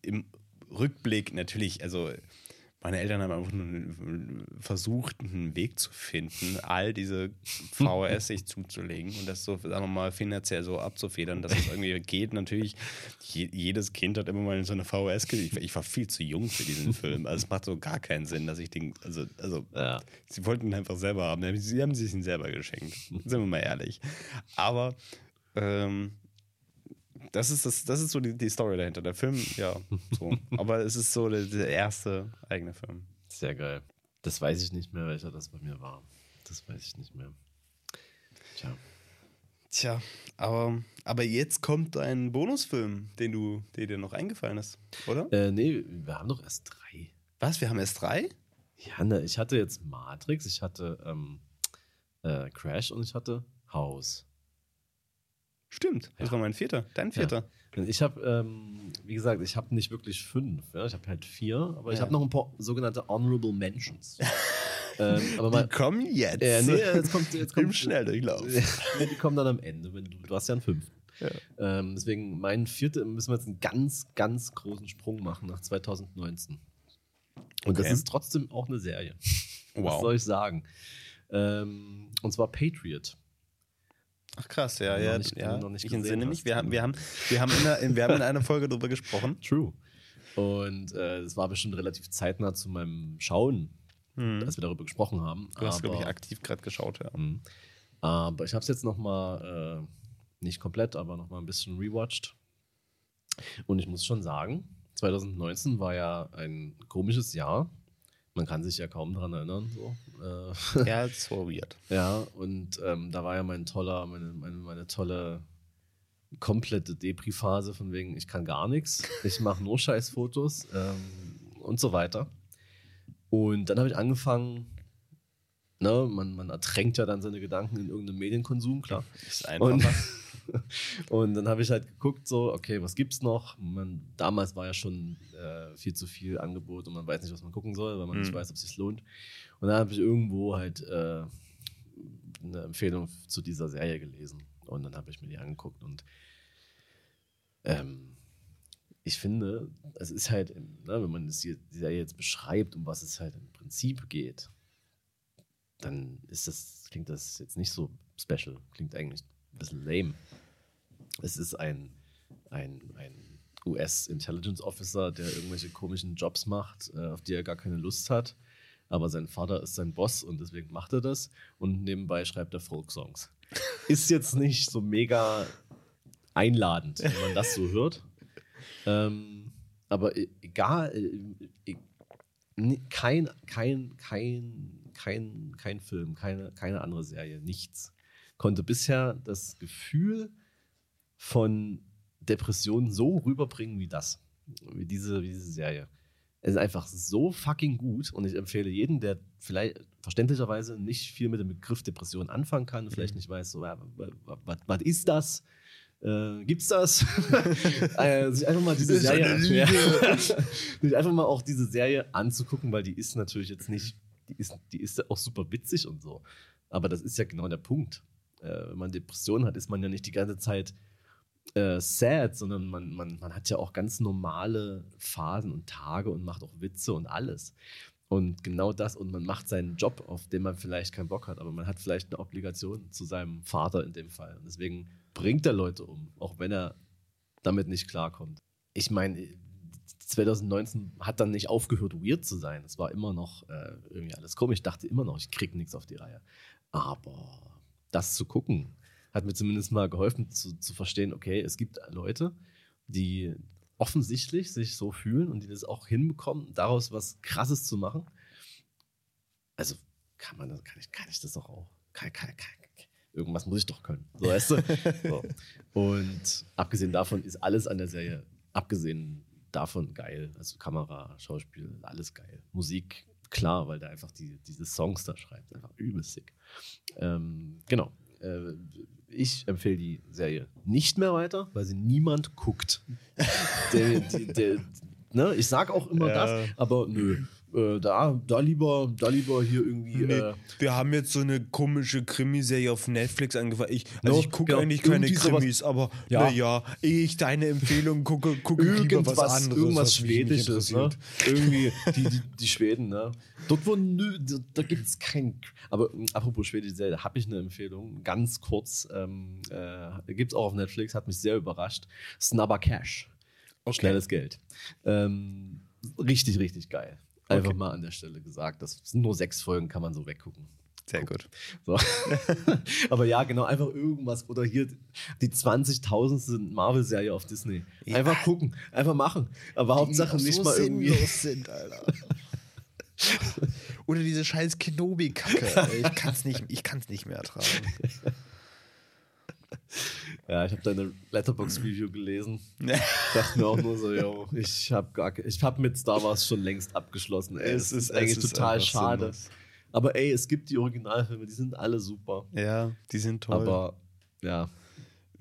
im Rückblick natürlich, also meine Eltern haben einfach nur versucht, einen Weg zu finden, all diese VHS sich zuzulegen und das so, sagen wir mal, finanziell so abzufedern, dass es irgendwie geht. Natürlich, je, jedes Kind hat immer mal so eine VHS gesehen. Ich, ich war viel zu jung für diesen *laughs* Film. Also es macht so gar keinen Sinn, dass ich den, also, also Ja. Sie wollten ihn einfach selber haben. Sie haben sich ihn selber geschenkt. Sind wir mal ehrlich. Aber ähm, das ist, das, das ist so die, die Story dahinter. Der Film, ja, so. Aber es ist so der, der erste eigene Film. Sehr geil. Das weiß ich nicht mehr, welcher das bei mir war. Das weiß ich nicht mehr. Tja. Tja, aber, aber jetzt kommt ein Bonusfilm, den du, der dir noch eingefallen ist, oder? Äh, nee, wir haben doch erst drei. Was? Wir haben erst drei? Ja, ne, ich hatte jetzt Matrix, ich hatte ähm, äh, Crash und ich hatte House. Stimmt, das Ja. war mein vierter. Dein vierter. Und Ich habe, ähm, wie gesagt, ich habe nicht wirklich fünf. Ja? Ich habe halt vier, aber ich Ja. habe noch ein paar sogenannte Honorable Mentions. *laughs* ähm, aber mal, Die kommen jetzt. äh, nee, jetzt kommt, *laughs* jetzt kommt Im Schnelldurchlauf. *laughs* nee, die kommen dann am Ende. Wenn du, du hast ja einen fünf. Ja. Ähm, deswegen, mein vierter müssen wir jetzt einen ganz, ganz großen Sprung machen nach 2019. Und das Okay. ist trotzdem auch eine Serie. Was Wow. soll ich sagen? Ähm, und zwar Patriot. Ach krass, ja, ja, nicht- ja. noch nicht ich entsinne mich. Wir haben, wir haben, wir haben, in einer, wir haben in einer Folge darüber gesprochen. *laughs* True. Und äh, es war bestimmt relativ zeitnah zu meinem Schauen, als wir darüber gesprochen haben. Du hast, glaube ich, aktiv gerade geschaut, ja. Mhm. Aber ich habe es jetzt noch mal, äh, nicht komplett, aber noch mal ein bisschen rewatcht. Und ich muss schon sagen, 2019 war ja ein komisches Jahr. Man kann sich ja kaum daran erinnern. So. Äh, Ja, so weird. *laughs* ja, und ähm, da war ja mein toller, meine, meine, meine tolle komplette Depri-Phase von wegen, ich kann gar nichts, ich mache nur *laughs* Scheißfotos ähm, und so weiter. Und dann habe ich angefangen, ne, man, man ertränkt ja dann seine Gedanken in irgendeinem Medienkonsum, klar. Ist Und, einfacher. *laughs* und dann habe ich halt geguckt, so, okay, was gibt's noch? Man, damals war ja schon äh, viel zu viel Angebot und man weiß nicht, was man gucken soll, weil man nicht Mhm. weiß, ob es sich lohnt. Und dann habe ich irgendwo halt äh, eine Empfehlung zu dieser Serie gelesen. Und dann habe ich mir die angeguckt und ähm, ich finde, es ist halt, ne, wenn man das hier, die Serie jetzt beschreibt, um was es halt im Prinzip geht, dann ist das, klingt das jetzt nicht so special, klingt eigentlich ein bisschen lame. Es ist ein, ein, ein US-Intelligence Officer, der irgendwelche komischen Jobs macht, äh, auf die er gar keine Lust hat. Aber sein Vater ist sein Boss und deswegen macht er das. Und nebenbei schreibt er Folksongs. *laughs* Ist jetzt nicht so mega einladend, wenn man das so hört. Ähm, aber e- egal, äh, e- kein, kein, kein, kein, kein Film, keine, keine andere Serie, nichts konnte bisher das Gefühl von Depressionen so rüberbringen wie das, wie diese, wie diese Serie. Es ist einfach so fucking gut und ich empfehle jeden, der vielleicht verständlicherweise nicht viel mit dem Begriff Depression anfangen kann, vielleicht nicht weiß, so, was ist das? Äh, gibt's das? *laughs* äh, sich einfach mal diese Serie. Ja. *laughs* sich einfach mal auch diese Serie anzugucken, weil die ist natürlich jetzt nicht, die ist, die ist auch super witzig und so. Aber das ist ja genau der Punkt. Äh, wenn man Depressionen hat, ist man ja nicht die ganze Zeit äh, sad, sondern man, man, man hat ja auch ganz normale Phasen und Tage und macht auch Witze und alles. Und genau das, und man macht seinen Job, auf den man vielleicht keinen Bock hat, aber man hat vielleicht eine Obligation zu seinem Vater in dem Fall. Und deswegen bringt er Leute um, auch wenn er damit nicht klarkommt. Ich meine, 2019 hat dann nicht aufgehört, weird zu sein. Es war immer noch äh, irgendwie alles komisch. Ich dachte immer noch, ich krieg nichts auf die Reihe. Aber das zu gucken, hat mir zumindest mal geholfen zu, zu verstehen, okay, es gibt Leute, die offensichtlich sich so fühlen und die das auch hinbekommen, daraus was Krasses zu machen. Also kann man das, kann ich, kann ich das doch auch. Kann, kann, kann, irgendwas muss ich doch können. So weißt du? *laughs* so. Und abgesehen davon ist alles an der Serie, abgesehen davon geil. Also Kamera, Schauspiel, alles geil. Musik, klar, weil der einfach die, diese Songs da schreibt. Einfach übelst sick. Ähm, genau. Äh, ich empfehle die Serie nicht mehr weiter, weil sie niemand guckt. *laughs* der, die, der, ne? Ich sag auch immer Ja. das, aber nö. Äh, da, da lieber, da lieber hier irgendwie. Äh, wir haben jetzt so eine komische Krimiserie auf Netflix angefangen. Ich, No, also ich gucke genau, eigentlich keine irgendwie sowas- Krimis, aber Ja. naja, ehe ich deine Empfehlung gucke, gucke ich lieber was irgendwas, anderes. irgendwas was Schwedisches, ne? interessiert. Irgendwie die, die, die Schweden, ne? Dort wo nö, da, da gibt es kein. Aber ähm, apropos schwedische Serie, da habe ich eine Empfehlung, ganz kurz. Ähm, äh, gibt es auch auf Netflix, hat mich sehr überrascht. Snubber Cash. Schnelles Geld. Ähm, richtig, richtig geil. Einfach Okay. mal an der Stelle gesagt. Das sind nur sechs Folgen, kann man so weggucken. Sehr gut. So. *laughs* Aber ja, genau, einfach irgendwas. Oder hier die 20.000. Marvel-Serie auf Disney. Ja. Einfach gucken, einfach machen. Aber Hauptsache Die nicht so mal irgendwie. sind, *laughs* Alter. Oder diese scheiß Kenobi-Kacke. *laughs* Ich kann's nicht, ich kann's nicht mehr ertragen. Ja, ich habe deine Letterbox-Review gelesen. Dachte mir auch nur so, yo, ich habe gar ich habe mit Star Wars schon längst abgeschlossen. Ey, es, ist, eigentlich ist total schade. sinnlos. Aber ey, es gibt die Originalfilme, die sind alle super. Ja, die sind toll. Aber ja,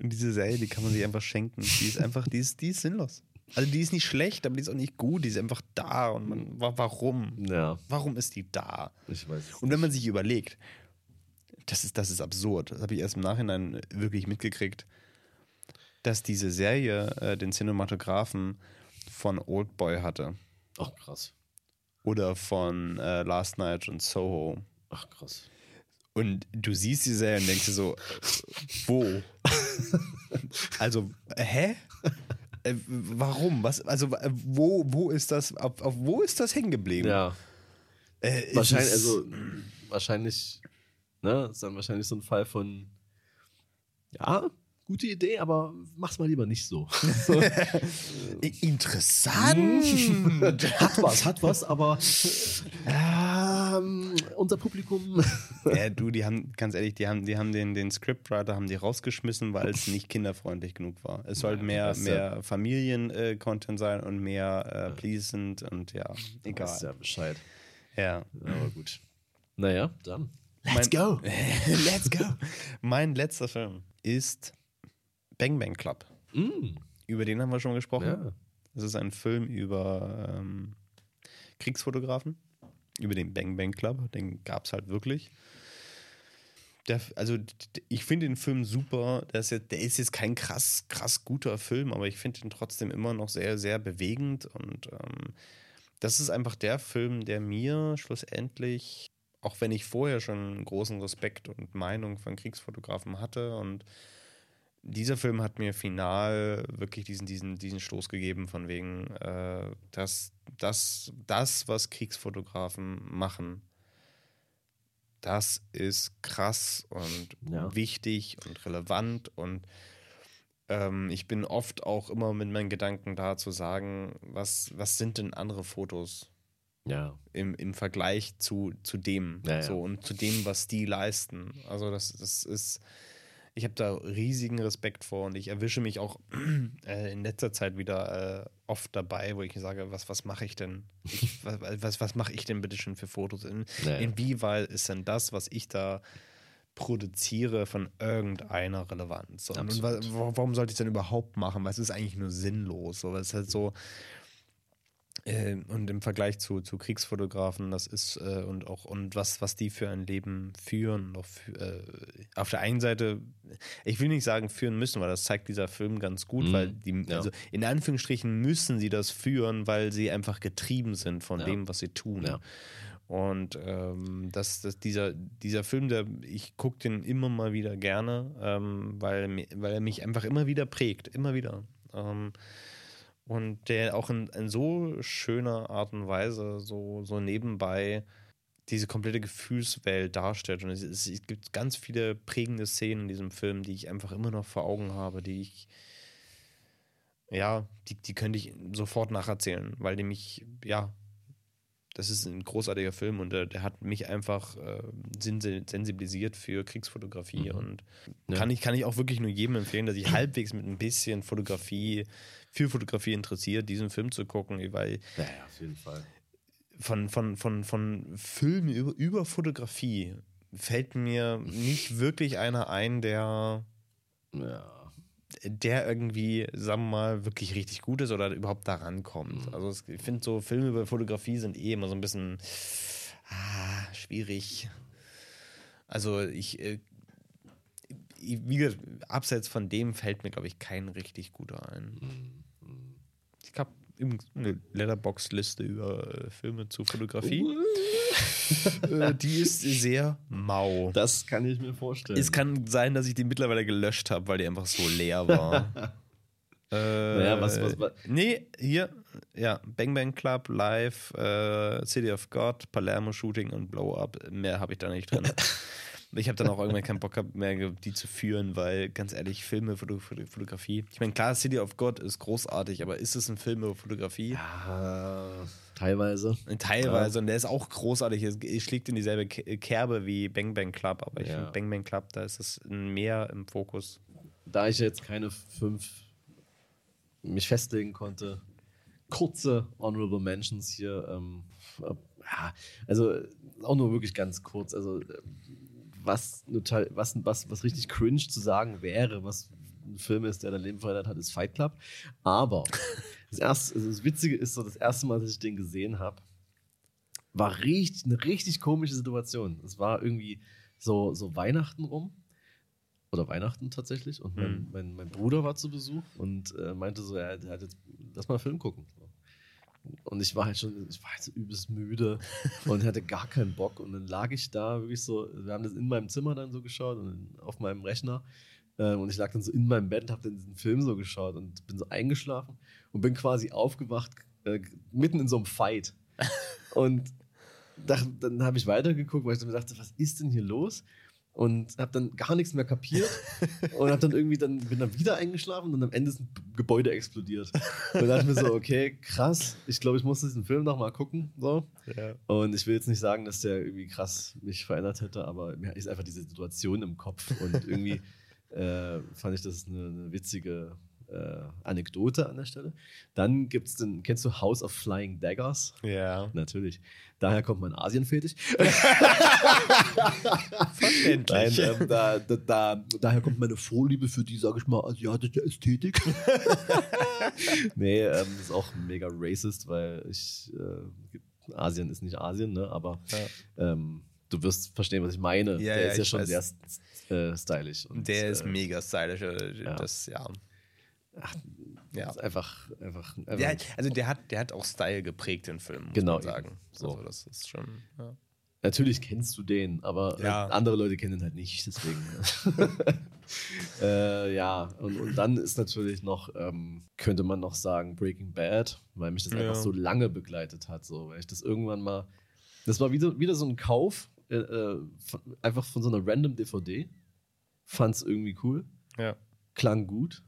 Und diese Serie, die kann man sich einfach schenken. Die ist einfach, die ist, die ist sinnlos. Also die ist nicht schlecht, aber die ist auch nicht gut. Die ist einfach da. Und man, wa- warum? ja, Warum ist die da? ich weiß. Und wenn man sich überlegt, das ist, das ist absurd. Das habe ich erst im Nachhinein wirklich mitgekriegt, dass diese Serie äh, den Cinematografen von Oldboy hatte. Ach krass. Oder von äh, Last Night und Soho. Ach krass. Und du siehst die Serie und denkst dir so, wo? also, hä? Äh, warum? Was? Also, äh, wo, wo ist das, auf, auf wo ist das hängen geblieben? Ja, Äh, wahrscheinlich, also wahrscheinlich Ne? Ist dann wahrscheinlich so ein Fall von, ja, gute Idee, aber mach's mal lieber nicht so. *laughs* *laughs* Interessant. *laughs* hat was, hat was, aber ähm, unser Publikum. ja, du, die haben, ganz ehrlich, die haben, die haben den, den Scriptwriter haben die rausgeschmissen, weil es nicht kinderfreundlich genug war. Es sollte mehr, mehr Familien-Content sein und mehr äh, pleasant und ja, egal. Ist ja Bescheid. Ja. Aber gut. Naja, dann. Let's mein, go. Let's go. Mein letzter Film ist Bang Bang Club. Mm. Über den haben wir schon gesprochen. Ja. Das ist ein Film über ähm, Kriegsfotografen, über den Bang Bang Club. Den gab es halt wirklich. Der, also ich finde den Film super. Der ist, jetzt, der ist jetzt kein krass, krass guter Film, aber ich finde ihn trotzdem immer noch sehr, sehr bewegend. Und ähm, das ist einfach der Film, der mir schlussendlich, auch wenn ich vorher schon großen Respekt und Meinung von Kriegsfotografen hatte und dieser Film hat mir final wirklich diesen, diesen, diesen Stoß gegeben, von wegen, äh, dass das, das, was Kriegsfotografen machen, das ist krass und ja. wichtig und relevant und ähm, ich bin oft auch immer mit meinen Gedanken da zu sagen, was, was sind denn andere Fotos? Ja. Im, im Vergleich zu, zu dem ja, so und zu dem, was die leisten. Also das, das ist ich habe da riesigen Respekt vor und ich erwische mich auch *clears throat* äh, in letzter Zeit wieder äh, oft dabei, wo ich sage, was, was mache ich denn? Ich, *laughs* was was, was mache ich denn bitte schon für Fotos? In, naja. Inwieweit ist denn das, was ich da produziere, von irgendeiner Relevanz? Und, und warum sollte ich es denn überhaupt machen? Weil es ist eigentlich nur sinnlos. So, es ist halt so, äh, und im Vergleich zu, zu Kriegsfotografen, das ist äh, und auch und was, was die für ein Leben führen. Für, äh, auf der einen Seite, ich will nicht sagen führen müssen, weil das zeigt dieser Film ganz gut, mhm. weil die, ja. also in Anführungsstrichen müssen sie das führen, weil sie einfach getrieben sind von ja. dem, was sie tun. Ja. Und ähm, das, das, dieser, dieser Film, der, ich gucke den immer mal wieder gerne, ähm, weil, weil er mich einfach immer wieder prägt, immer wieder. Ähm, und der auch in, in so schöner Art und Weise so, so nebenbei diese komplette Gefühlswelt darstellt. Und es, es, gibt ganz viele prägende Szenen in diesem Film, die ich einfach immer noch vor Augen habe, die ich, ja, die, die könnte ich sofort nacherzählen, weil die mich, ja, das ist ein großartiger Film und der, der hat mich einfach äh, sensibilisiert für Kriegsfotografie mhm. und ja. kann, ich, kann ich auch wirklich nur jedem empfehlen, dass ich halbwegs mit ein bisschen Fotografie für Fotografie interessiert, diesen Film zu gucken, weil. Ja, ja auf jeden Fall. Von, von, von, von Filmen über, über Fotografie fällt mir nicht *laughs* wirklich einer ein, der. Ja der irgendwie, sagen wir mal, wirklich richtig gut ist oder überhaupt da rankommt. Mhm. Also ich finde so Filme über Fotografie sind eh immer so ein bisschen ah, schwierig. Also ich, äh, wie gesagt, abseits von dem fällt mir, glaube ich, kein richtig guter ein. Mhm. Ich habe eine Letterbox-Liste über äh, Filme zu Fotografie. *laughs* äh, die ist sehr mau. Das kann ich mir vorstellen. Es kann sein, dass ich die mittlerweile gelöscht habe, weil die einfach so leer war. *laughs* äh, naja, was, was, was? Nee, hier, ja, Bang Bang Club, Live, äh, City of God, Palermo Shooting und Blow Up. Mehr habe ich da nicht drin. *laughs* Ich habe dann auch irgendwann keinen Bock gehabt mehr, die zu führen, weil ganz ehrlich, Filme, Foto, Foto, Fotografie. Ich meine, klar, City of God ist großartig, aber ist es ein Film über Fotografie? Ja, teilweise. Teilweise. Ja. Und der ist auch großartig. Er schlägt in dieselbe Kerbe wie Bang Bang Club, aber ich ja. finde Bang Bang Club, da ist es mehr im Fokus. Da ich jetzt keine fünf mich festlegen konnte, kurze Honorable Mentions hier. Ähm, ja, also auch nur wirklich ganz kurz. Also was, total, was, was, was richtig cringe zu sagen wäre, was ein Film ist, der dein Leben verändert hat, ist Fight Club. Aber das, erste, also das Witzige ist so, das erste Mal, dass ich den gesehen habe, war richtig, eine richtig komische Situation. Es war irgendwie so, so Weihnachten rum. Oder Weihnachten tatsächlich. Und mein, mhm. mein, mein Bruder war zu Besuch und äh, meinte so, er, er hat jetzt, lass mal einen Film gucken. Und ich war halt schon, ich war halt so übelst müde und hatte gar keinen Bock. Und dann lag ich da wirklich so, wir haben das in meinem Zimmer dann so geschaut und auf meinem Rechner. Äh, und ich lag dann so in meinem Bett, habe dann diesen Film so geschaut und bin so eingeschlafen und bin quasi aufgewacht, äh, mitten in so einem Fight. *laughs* Und dann habe ich weitergeguckt, weil ich dann dachte, was ist denn hier los? Und habe dann gar nichts mehr kapiert *laughs* und habe dann irgendwie dann bin dann wieder eingeschlafen und am Ende ist ein Gebäude explodiert. Und dann dachte ich mir so, *laughs* okay, krass, ich glaube, ich muss diesen Film noch mal gucken, so. Ja. Und ich will jetzt nicht sagen, dass der irgendwie krass mich verändert hätte, aber mir ist einfach diese Situation im Kopf und irgendwie *laughs* äh, fand ich das eine, eine witzige äh, Anekdote an der Stelle. Dann gibt's den, kennst du House of Flying Daggers? ja. Natürlich. Daher kommt mein Asien-Fetisch. *laughs* Verständlich. Nein, ähm, da, da, da, daher kommt meine Vorliebe für die, sage ich mal, asiatische Ästhetik. *laughs* nee, ähm, das ist auch mega racist, weil ich, äh, Asien ist nicht Asien, ne? aber ähm, du wirst verstehen, was ich meine. Ja, Der ja, ist ja schon weiß. sehr äh, stylisch. Und, Der ist äh, mega stylisch. äh, ja. Das, ja. Ach, Ja. ist einfach, einfach, einfach Der, also der hat, der hat auch Style geprägt, den Film, muss Genau, man sagen. eben. So. Also das ist schon. Ja. Natürlich kennst du den, aber Ja. äh, andere Leute kennen ihn halt nicht, deswegen. *laughs* äh, ja, und, und dann ist natürlich noch, ähm, könnte man noch sagen, Breaking Bad, weil mich das Ja. einfach so lange begleitet hat, so, weil ich das irgendwann mal, das war wieder, wieder so ein Kauf, äh, äh, von, einfach von so einer random DVD, fand es irgendwie cool, ja. klang gut,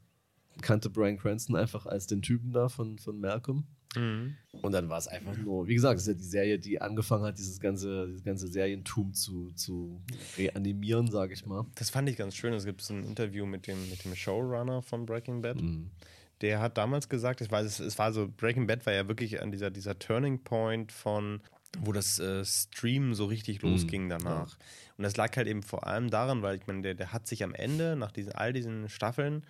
kannte Brian Cranston einfach als den Typen da von, von Malcolm. Mhm. Und dann war es einfach nur, wie gesagt, es ist ja die Serie, die angefangen hat, dieses ganze, dieses ganze Serientum zu, zu reanimieren, sage ich mal. Das fand ich ganz schön. Es gibt so ein Interview mit dem, mit dem Showrunner von Breaking Bad. Mhm. Der hat damals gesagt, ich weiß, es, es war so, Breaking Bad war ja wirklich an dieser, dieser Turning Point von, wo das äh, Stream so richtig losging danach. Und das lag halt eben vor allem daran, weil ich meine, der, der hat sich am Ende, nach diesen, all diesen Staffeln,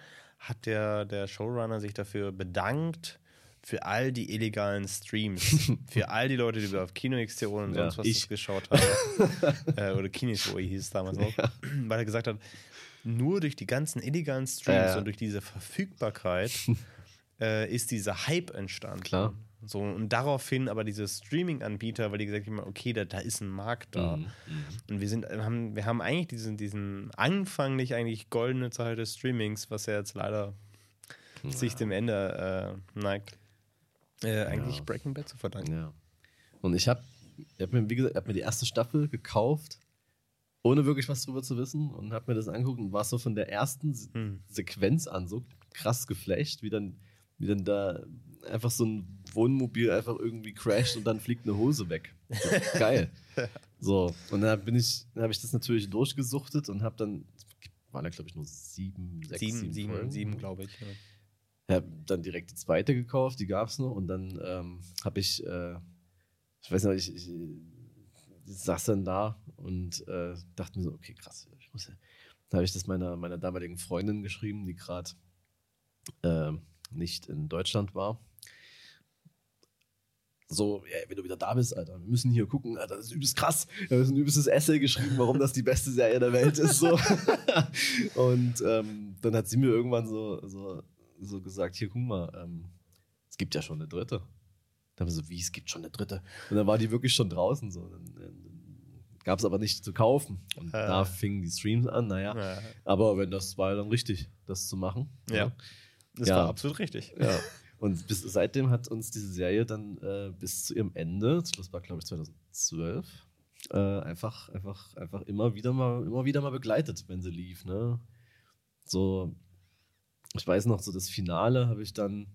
hat der, der Showrunner sich dafür bedankt, für all die illegalen Streams, *laughs* für all die Leute, die auf Kino XTO und Ja, sonst was ich. geschaut haben. *laughs* äh, oder Kinis, wo hieß es damals auch. *clears throat* Weil er gesagt hat, nur durch die ganzen illegalen Streams Ja, ja. und durch diese Verfügbarkeit *laughs* äh, ist dieser Hype entstanden. Klar. So, und daraufhin aber diese Streaming-Anbieter, weil die gesagt haben, okay, da, da ist ein Markt da. Mhm. Und wir sind, haben, wir haben eigentlich diesen, diesen anfanglich eigentlich goldene Zeit des Streamings, was ja jetzt leider sich dem Ende äh, neigt, äh, eigentlich Ja. Breaking Bad zu verdanken. Ja. Und ich habe ich hab mir, wie gesagt, hab mir die erste Staffel gekauft, ohne wirklich was drüber zu wissen und habe mir das angeguckt und war so von der ersten Se Hm. Sequenz an so krass geflasht, wie dann, wie dann da einfach so ein Wohnmobil einfach irgendwie crasht und dann fliegt eine Hose weg. Geil. *laughs* So, und dann bin ich, habe ich das natürlich durchgesuchtet und habe dann, waren da glaube ich nur sieben, sechs, Sieben, sieben, sieben, sieben, glaube ich. Ja. habe dann direkt die zweite gekauft, die gab es noch. Und dann ähm, habe ich, äh, ich weiß nicht, ich, ich, ich saß dann da und äh, dachte mir so, okay, krass, ich muss ja. Da habe ich das meiner, meiner damaligen Freundin geschrieben, die gerade äh, nicht in Deutschland war. So, ja, wenn du wieder da bist, Alter, wir müssen hier gucken, Alter, das ist übelst krass. Wir haben ein übelstes Essay geschrieben, warum das die beste Serie der Welt ist. So. *laughs* Und ähm, dann hat sie mir irgendwann so, so, so gesagt: Hier, guck mal, ähm, es gibt ja schon eine dritte. Dann haben wir so, wie, es gibt schon eine dritte. Und dann war die wirklich schon draußen. So. Dann, dann gab es aber nicht zu kaufen. Und Ah. da fingen die Streams an, naja. Ja. Aber wenn das war dann richtig, das zu machen. Ja. Das Ja. war absolut richtig. Ja. *laughs* Und bis, seitdem hat uns diese Serie dann äh, bis zu ihrem Ende, das war glaube ich 2012, äh, einfach, einfach, einfach immer wieder mal, immer wieder mal begleitet, wenn sie lief. Ne? So, ich weiß noch, so das Finale habe ich dann,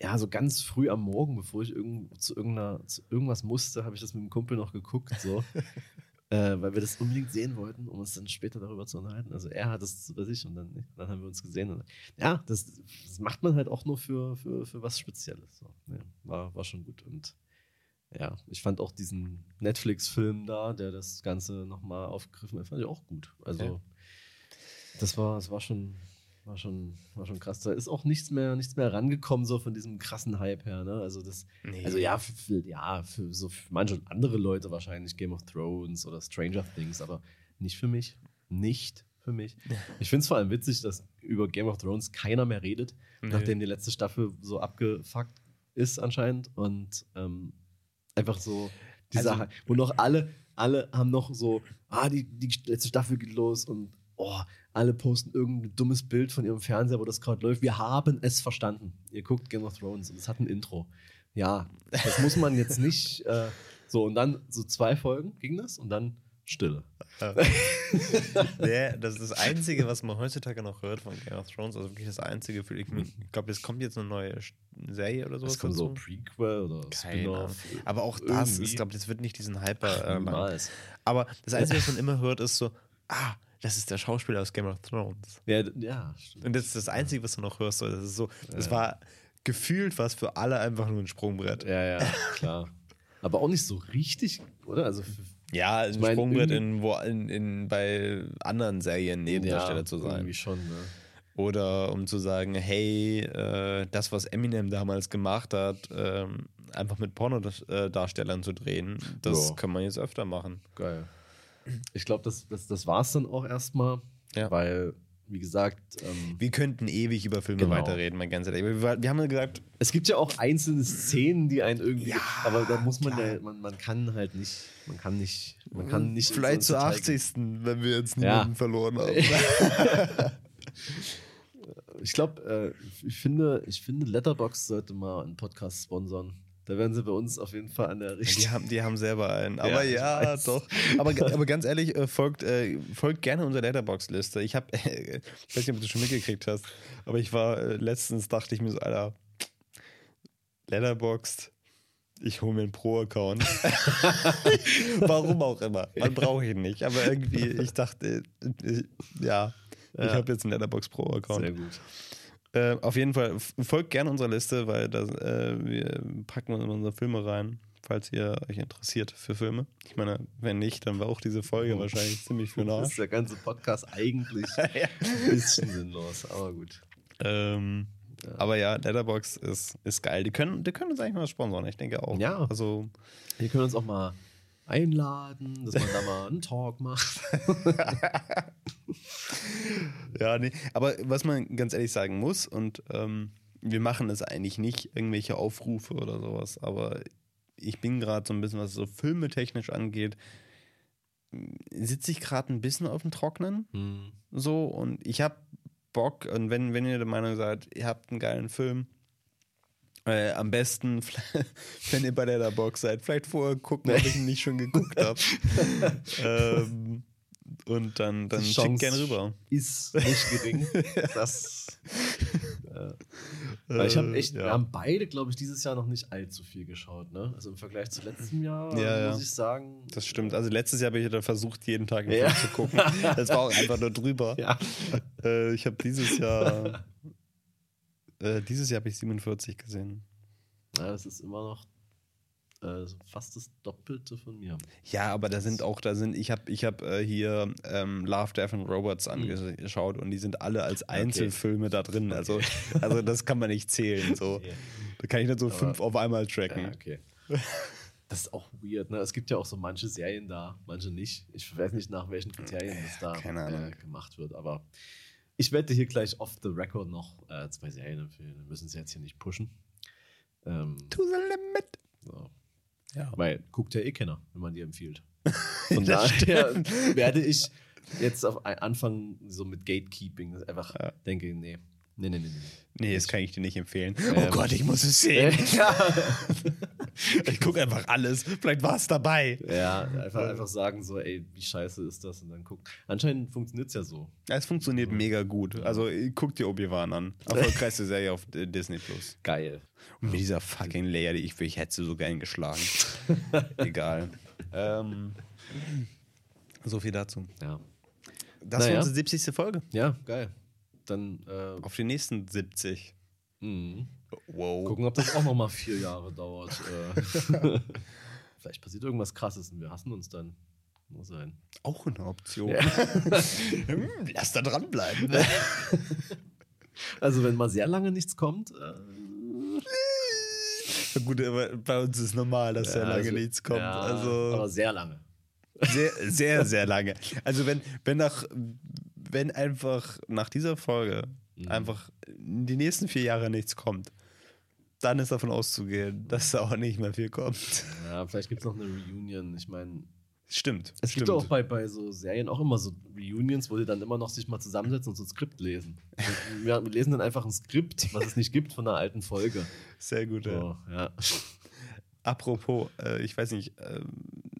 ja, so ganz früh am Morgen, bevor ich irgend, zu, irgendeiner, zu irgendwas musste, habe ich das mit dem Kumpel noch geguckt, so. *laughs* äh, weil wir das unbedingt sehen wollten, um uns dann später darüber zu unterhalten. Also er hat es bei sich und dann, dann haben wir uns gesehen. Und, ja, das, das macht man halt auch nur für, für, für was Spezielles. So. Ja, war, war schon gut. Und ja, ich fand auch diesen Netflix-Film da, der das Ganze nochmal aufgegriffen hat, fand ich auch gut. Also Ja. das war, das war schon, war schon, war schon krass. Da ist auch nichts mehr, nichts mehr rangekommen, so von diesem krassen Hype her. Ne? Also das, Nee. also ja, für, ja, für so für manche andere Leute wahrscheinlich Game of Thrones oder Stranger Things, aber nicht für mich. Nicht für mich. Ich finde es vor allem witzig, dass über Game of Thrones keiner mehr redet, Nee. nachdem die letzte Staffel so abgefuckt ist anscheinend und ähm, einfach so diese, Also- wo noch alle, alle haben noch so, ah, die, die letzte Staffel geht los und oh, alle posten irgendein dummes Bild von ihrem Fernseher, wo das gerade läuft. Wir haben es verstanden. Ihr guckt Game of Thrones und es hat ein Intro. Ja, das muss man jetzt nicht *laughs* äh, so und dann so zwei Folgen ging das und dann Stille. *laughs* nee, das ist das Einzige, was man heutzutage noch hört von Game of Thrones. Also wirklich das Einzige. Ich, ich glaube, es kommt jetzt eine neue Serie oder sowas. Es kommt so Prequel oder Spin-off. Aber auch das, Irgendwie. ich glaube, das wird nicht diesen Hyper. Äh, nice. Aber das Einzige, was man immer hört, ist so, ah, das ist der Schauspieler aus Game of Thrones. Ja, ja stimmt. Und das ist das Einzige, was du noch hörst. Das ist so, das ja. war gefühlt was für alle einfach nur ein Sprungbrett. Ja, ja, klar. Aber auch nicht so richtig, oder? Also ja, ein mein, Sprungbrett in, wo, in, in, bei anderen Serien Nebendarsteller ja, zu sein. Irgendwie schon, ne? Oder um zu sagen, hey, äh, das, was Eminem damals gemacht hat, äh, einfach mit Pornodarstellern zu drehen, das ja. kann man jetzt öfter machen. Geil. Ich glaube, das, das, das war es dann auch erstmal, ja. weil wie gesagt. Ähm, wir könnten ewig über Filme genau. weiterreden, mein ganzer Wir, wir haben ja gesagt. Es gibt ja auch einzelne Szenen, die einen irgendwie. Ja, aber da muss man ja, man, man kann halt nicht, man kann nicht, man kann nicht. Vielleicht zur 80. wenn wir jetzt niemanden ja. verloren haben. *laughs* ich glaube, äh, ich finde, ich finde, Letterbox sollte mal einen Podcast sponsern. Da werden sie bei uns auf jeden Fall an der richtigen. Die haben, die haben selber einen. Aber ja, ja doch. Aber, aber ganz ehrlich, äh, folgt, äh, folgt gerne unserer Letterbox-Liste. Ich habe, *laughs* ich weiß nicht, ob du schon mitgekriegt hast, aber ich war äh, letztens, dachte ich mir so, Alter, Letterboxd, ich hole mir einen Pro-Account. *laughs* Warum auch immer. Man braucht ihn nicht. Aber irgendwie, ich dachte, äh, ja, ja, ich habe jetzt einen Letterbox Pro-Account. Sehr gut. Äh, auf jeden Fall folgt gerne unserer Liste, weil das, äh, wir packen uns in unsere Filme rein, falls ihr euch interessiert für Filme. Ich meine, wenn nicht, dann war auch diese Folge oh. wahrscheinlich ziemlich für nach. ist der ganze Podcast eigentlich *laughs* ja. ein bisschen sinnlos, aber gut. Ähm, ja. Aber ja, Letterbox ist, ist geil. Die können, die können uns eigentlich mal sponsern, ich denke auch. Ja. Also, die können uns auch mal einladen, dass man da mal einen Talk macht. *laughs* ja, nee. Aber was man ganz ehrlich sagen muss, und ähm, wir machen es eigentlich nicht, irgendwelche Aufrufe oder sowas, aber ich bin gerade so ein bisschen, was so Filme technisch angeht, sitze ich gerade ein bisschen auf dem Trocknen. Hm. So, und ich habe Bock, und wenn, wenn ihr der Meinung seid, ihr habt einen geilen Film, äh, am besten, *laughs* wenn ihr bei der Box seid, vielleicht vorher gucken, ob ich ihn nicht schon geguckt habe. *laughs* ähm, und dann, dann schickt gerne rüber. Ist nicht gering. *laughs* das. Äh, ich habe echt, ja. wir haben beide, glaube ich, dieses Jahr noch nicht allzu viel geschaut, ne? Also im Vergleich zu letztem Jahr ja, muss ja. ich sagen. Das stimmt. Also letztes Jahr habe ich dann versucht, jeden Tag einen Film zu gucken. Das war auch einfach nur drüber. Äh, ich habe dieses Jahr äh, dieses Jahr habe ich 47 gesehen. Ja, das ist immer noch äh, fast das Doppelte von mir. Ja, aber da sind auch, da sind, ich habe ich hab, äh, hier ähm, Love, Death and Robots hm. angeschaut und die sind alle als Einzelfilme okay. da drin. Also, also das kann man nicht zählen. So. Okay. Da kann ich nicht so aber, fünf auf einmal tracken. Ja, okay. Das ist auch weird, ne? Es gibt ja auch so manche Serien da, manche nicht. Ich weiß nicht, nach welchen Kriterien das da äh, gemacht wird, aber ich werde hier gleich off the record noch äh, zwei Serien empfehlen. Wir müssen sie jetzt hier nicht pushen. Ähm, to the limit. So. Ja. Weil guckt ja eh keiner, wenn man die empfiehlt. *laughs* Von daher werde ich jetzt auf Anfang so mit Gatekeeping einfach ja. denke, nee, Nee, nee, nee, nee. Nee, das kann ich dir nicht empfehlen. Ähm, oh Gott, ich muss es sehen. *laughs* Ja. *laughs* *laughs* ich gucke einfach alles. Vielleicht war es dabei. Ja, einfach, einfach sagen so, ey, wie scheiße ist das? Und dann gucken. Anscheinend funktioniert es ja so. Ja, es funktioniert mhm. mega gut. Also guck dir Obi-Wan an. Erfolgreichste Serie auf Disney Plus. Geil. Und mit dieser fucking Layer, die ich will, ich hätte sie so gern geschlagen. *laughs* Egal. Ähm, *laughs* so viel dazu. Ja. Das naja. war unsere 70. Folge. Ja, geil dann. Äh, Auf die nächsten 70. Mh. Wow. Gucken, ob das auch nochmal vier Jahre dauert. Äh. *laughs* Vielleicht passiert irgendwas krasses und wir hassen uns dann. Muss sein. Auch eine Option. Ja. *laughs* Hm, lass da dranbleiben. *laughs* also, wenn mal sehr lange nichts kommt. Äh, Gut, aber bei uns ist normal, dass ja, sehr lange also, nichts kommt. Ja, also, aber sehr lange. Sehr, sehr, sehr lange. Also wenn, wenn nach wenn einfach nach dieser Folge mhm. einfach die nächsten vier Jahre nichts kommt, dann ist davon auszugehen, dass da auch nicht mehr viel kommt. Ja, vielleicht gibt es noch eine Reunion. Ich meine. Stimmt. Es stimmt. gibt auch bei, bei so Serien auch immer so Reunions, wo die dann immer noch sich mal zusammensetzen und so ein Skript lesen. wir lesen dann einfach ein Skript, was es nicht gibt von einer alten Folge. Sehr gut, so, ja. Apropos, äh, ich weiß nicht, äh,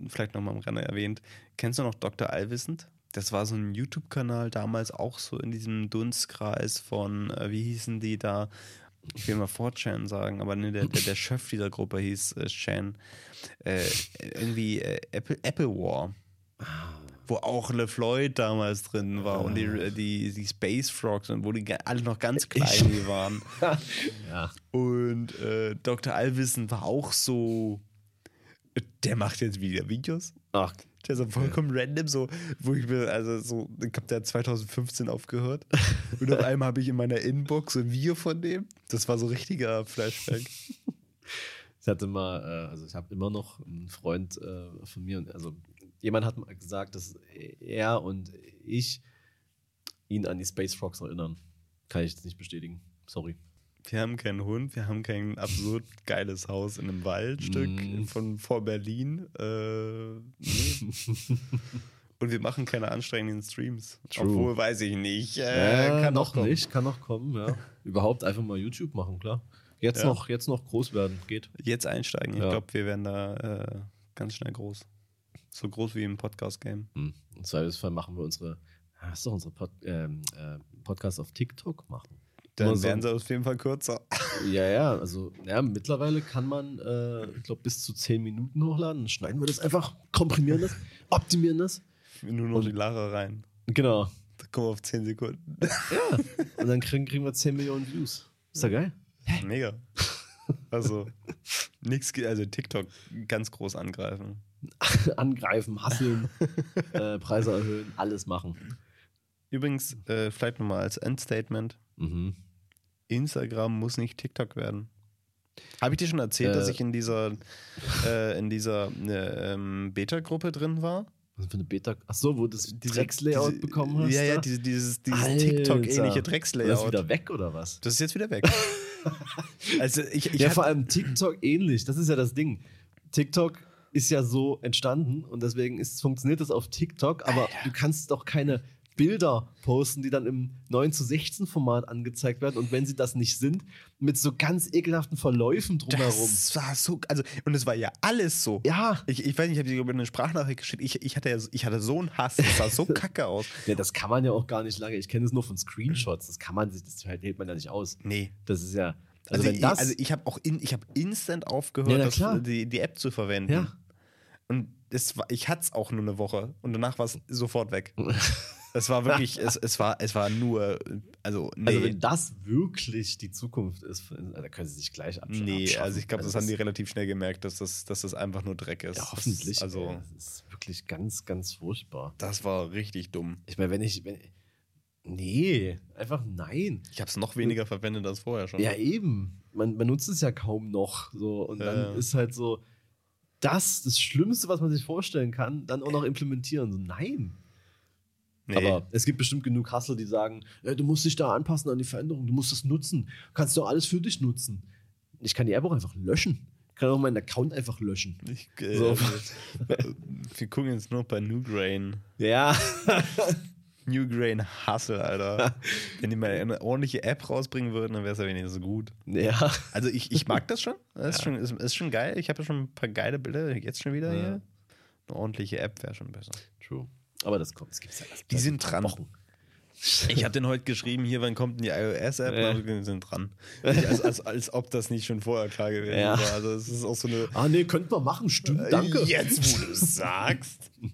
vielleicht nochmal am Rande erwähnt. Kennst du noch Dr. Allwissend? Das war so ein YouTube-Kanal damals auch so in diesem Dunstkreis von, äh, wie hießen die da? Ich will mal 4chan sagen, aber ne, der, der, der Chef dieser Gruppe hieß äh, Chan. Äh, irgendwie äh, Apple, Apple War. Wo auch LeFloid damals drin war und die, die, die Space Frogs und wo die alle noch ganz klein waren. *laughs* Ja. Und äh, Dr. Allwissen war auch so. Der macht jetzt wieder Videos. Ach, Der ist so vollkommen random, so, wo ich mir, also so, ich hab der 2015 aufgehört. *laughs* Und auf einmal habe ich in meiner Inbox ein Video von dem. Das war so richtiger Flashback. *laughs* Ich hatte mal, äh, also ich habe immer noch einen Freund äh, von mir, also jemand hat mal gesagt, dass er und ich ihn an die Space Frogs erinnern. Kann ich jetzt nicht bestätigen. Sorry. Wir haben keinen Hund, wir haben kein absurd geiles Haus in einem Waldstück Mm. von vor Berlin. Äh, nee. Und wir machen keine anstrengenden Streams. True. Obwohl, weiß ich nicht. Äh, Äh, kann noch kommen. nicht, kann noch kommen, ja. *laughs* Überhaupt einfach mal YouTube machen, klar. Jetzt, Ja. noch, jetzt noch groß werden, geht. Jetzt einsteigen. Ich Ja. glaube, wir werden da äh, ganz schnell groß. So groß wie im Podcast-Game. Hm. Im Zweifelsfall machen wir unsere, ja, ist doch unsere Pod, ähm, äh, Podcast auf TikTok machen. Dann so- werden sie auf jeden Fall kürzer. Ja, ja, also ja, mittlerweile kann man, äh, ich glaube, bis zu 10 Minuten hochladen. Dann schneiden wir das einfach, komprimieren das, optimieren das. Nur noch die Lara rein. Genau. Da kommen wir auf 10 Sekunden. Und dann kriegen, kriegen wir 10 Millionen Views. Ist ja geil. Mega. Also, nix, also TikTok ganz groß angreifen. *laughs* Angreifen, hasseln, äh, Preise erhöhen, alles machen. Übrigens, äh, vielleicht nochmal als Endstatement: Mhm. Instagram muss nicht TikTok werden. Habe ich dir schon erzählt, Äh. dass ich in dieser, äh, in dieser äh, ähm, Beta-Gruppe drin war? Was für eine Beta. Achso, wo du das Dreckslayout bekommen hast. Ja, ja, diese, dieses, dieses Alter. TikTok-ähnliche Das ist Dreckslayout. wieder weg oder was? Das ist jetzt wieder weg. *laughs* also ich, ich ja, vor allem TikTok ähnlich. Das ist ja das Ding. TikTok ist ja so entstanden und deswegen ist, funktioniert das auf TikTok, aber du kannst doch keine Bilder posten, die dann im 9 zu 16 Format angezeigt werden und wenn sie das nicht sind, mit so ganz ekelhaften Verläufen drumherum. das war so, also und es war ja alles so. Ja. Ich, ich weiß nicht, ich habe dir über eine Sprachnachricht geschickt. Ich, ich, hatte ja, ich hatte so einen Hass, das sah so *laughs* kacke aus. ja, das kann man ja auch gar nicht lange. Ich kenne es nur von Screenshots. Das kann man sich, das hält man ja nicht aus. Nee. Das ist ja, also, Also, ich, das, also ich habe auch in, ich habe instant aufgehört, Ja, das, die, die App zu verwenden. ja, Und war, ich hatte es auch nur eine Woche und danach war es sofort weg. *laughs* Es war wirklich, es, es, war, es war nur, also nee. also wenn das wirklich die Zukunft ist, da können sie sich gleich absch nee, abschaffen. also ich glaube, das haben die relativ schnell gemerkt, dass das, dass das einfach nur Dreck ist. Ja, hoffentlich. Das, also, ey, das ist wirklich ganz, ganz furchtbar. das war richtig dumm. Ich meine, wenn ich. Wenn, nee, einfach nein. Ich habe es noch weniger verwendet als vorher schon. Ja, eben. Man, man nutzt es ja kaum noch. So, und dann ist halt so, das, das Schlimmste, was man sich vorstellen kann, dann auch noch implementieren. So, nein. Nee. Aber es gibt bestimmt genug Hustle, die sagen, ja, du musst dich da anpassen an die Veränderung, du musst es nutzen. Du kannst doch alles für dich nutzen. Ich kann die App auch einfach löschen. Ich kann auch meinen Account einfach löschen. Ich, äh, So. *laughs* Wir gucken jetzt nur bei Newgrain. Ja. *laughs* Newgrain Hustle, Alter. *laughs* Wenn die mal eine ordentliche App rausbringen würden, dann wäre es ja wenigstens gut. ja. Also ich, ich mag das schon. Das ist, schon ist, ist schon geil. Ich habe ja schon ein paar geile Bilder jetzt schon wieder Ja. hier. Eine ordentliche App wäre schon besser. True. Aber das kommt, das gibt's ja erst Die sind dran. Wochen. Ich habe den heute geschrieben, hier, wann kommt denn die iOS-App? Und Wir sind dran. Als, als, als ob das nicht schon vorher klar gewesen Ja. war. Also es ist auch so eine... Ah, nee, könnten wir machen, stimmt, danke. Jetzt, wo du es sagst. Nein,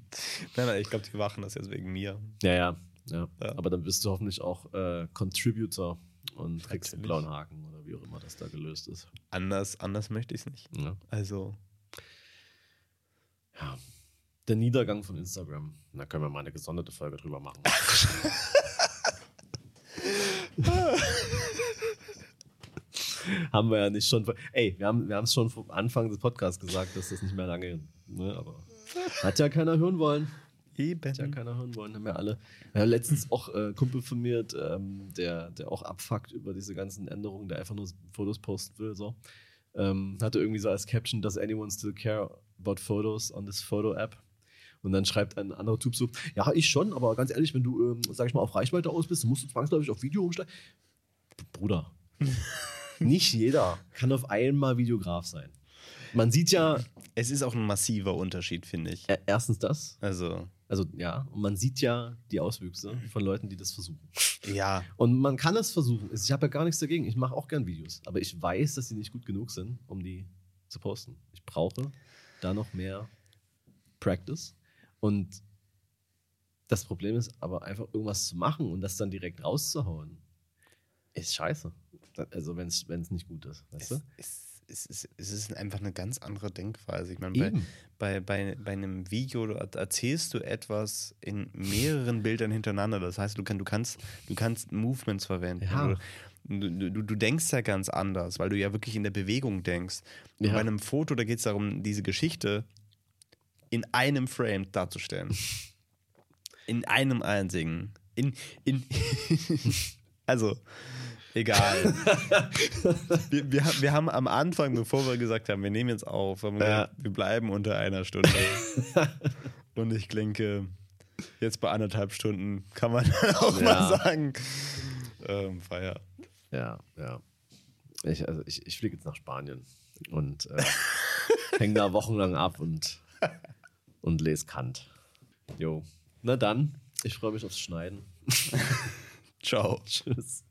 nein, ich glaube, die machen das jetzt wegen mir. Ja, ja, ja. Ja. Aber dann bist du hoffentlich auch äh, Contributor und kriegst einen Natürlich. blauen Haken oder wie auch immer das da gelöst ist. Anders, anders möchte ich es nicht. Ja. Also, ja. Der Niedergang von Instagram. Da können wir mal eine gesonderte Folge drüber machen. *laughs* haben wir ja nicht schon. Ey, wir haben wir es schon vom Anfang des Podcasts gesagt, dass das nicht mehr lange. Ne, aber hat ja keiner hören wollen. eben. Hat ja keiner hören wollen, haben ja alle. Ja, letztens auch äh, Kumpel von mir, ähm, der, der auch abfuckt über diese ganzen Änderungen, der einfach nur Fotos posten will, so. Ähm, hatte irgendwie so als Caption, does anyone still care about photos on this photo app? Und dann schreibt ein anderer Typ so, ja, ich schon, aber ganz ehrlich, wenn du, ähm, sag ich mal, auf Reichweite aus bist, dann musst du zwangsläufig auf Video umsteigen. Bruder, *laughs* nicht jeder kann auf einmal Videograf sein. man sieht ja Es ist auch ein massiver Unterschied, finde ich. e- erstens das, Also, also ja, und man sieht ja die Auswüchse von Leuten, die das versuchen. ja. Und man kann es versuchen. Ich habe ja gar nichts dagegen. Ich mache auch gern Videos. Aber ich weiß, dass sie nicht gut genug sind, um die zu posten. Ich brauche da noch mehr Practice. Und das Problem ist aber einfach irgendwas zu machen und das dann direkt rauszuhauen, ist scheiße. Also wenn es nicht gut ist. Weißt du? Es, es, es, es ist einfach eine ganz andere Denkweise. Ich meine, bei, bei, bei, bei einem Video du er- erzählst du etwas in mehreren Bildern hintereinander. Das heißt, du, kann, du, kannst, du kannst Movements verwenden. Ja. Du, du, du, denkst ja ganz anders, weil du ja wirklich in der Bewegung denkst. Ja. bei einem Foto, da geht es darum, diese Geschichte in einem Frame darzustellen. In einem einzigen. In, in *laughs* also, egal. *laughs* wir, wir, haben- wir haben am Anfang, bevor wir gesagt haben, wir nehmen jetzt auf, wir, Ja. wir bleiben unter einer Stunde. *laughs* Und ich denke, jetzt bei anderthalb Stunden kann man auch Ja. mal sagen, ähm, Feier. Ja, ja. Ich, also ich, ich fliege jetzt nach Spanien und äh, hänge da wochenlang ab und, und lese Kant. Jo. Na dann, ich freue mich aufs Schneiden. *laughs* Ciao. *laughs* Tschüss.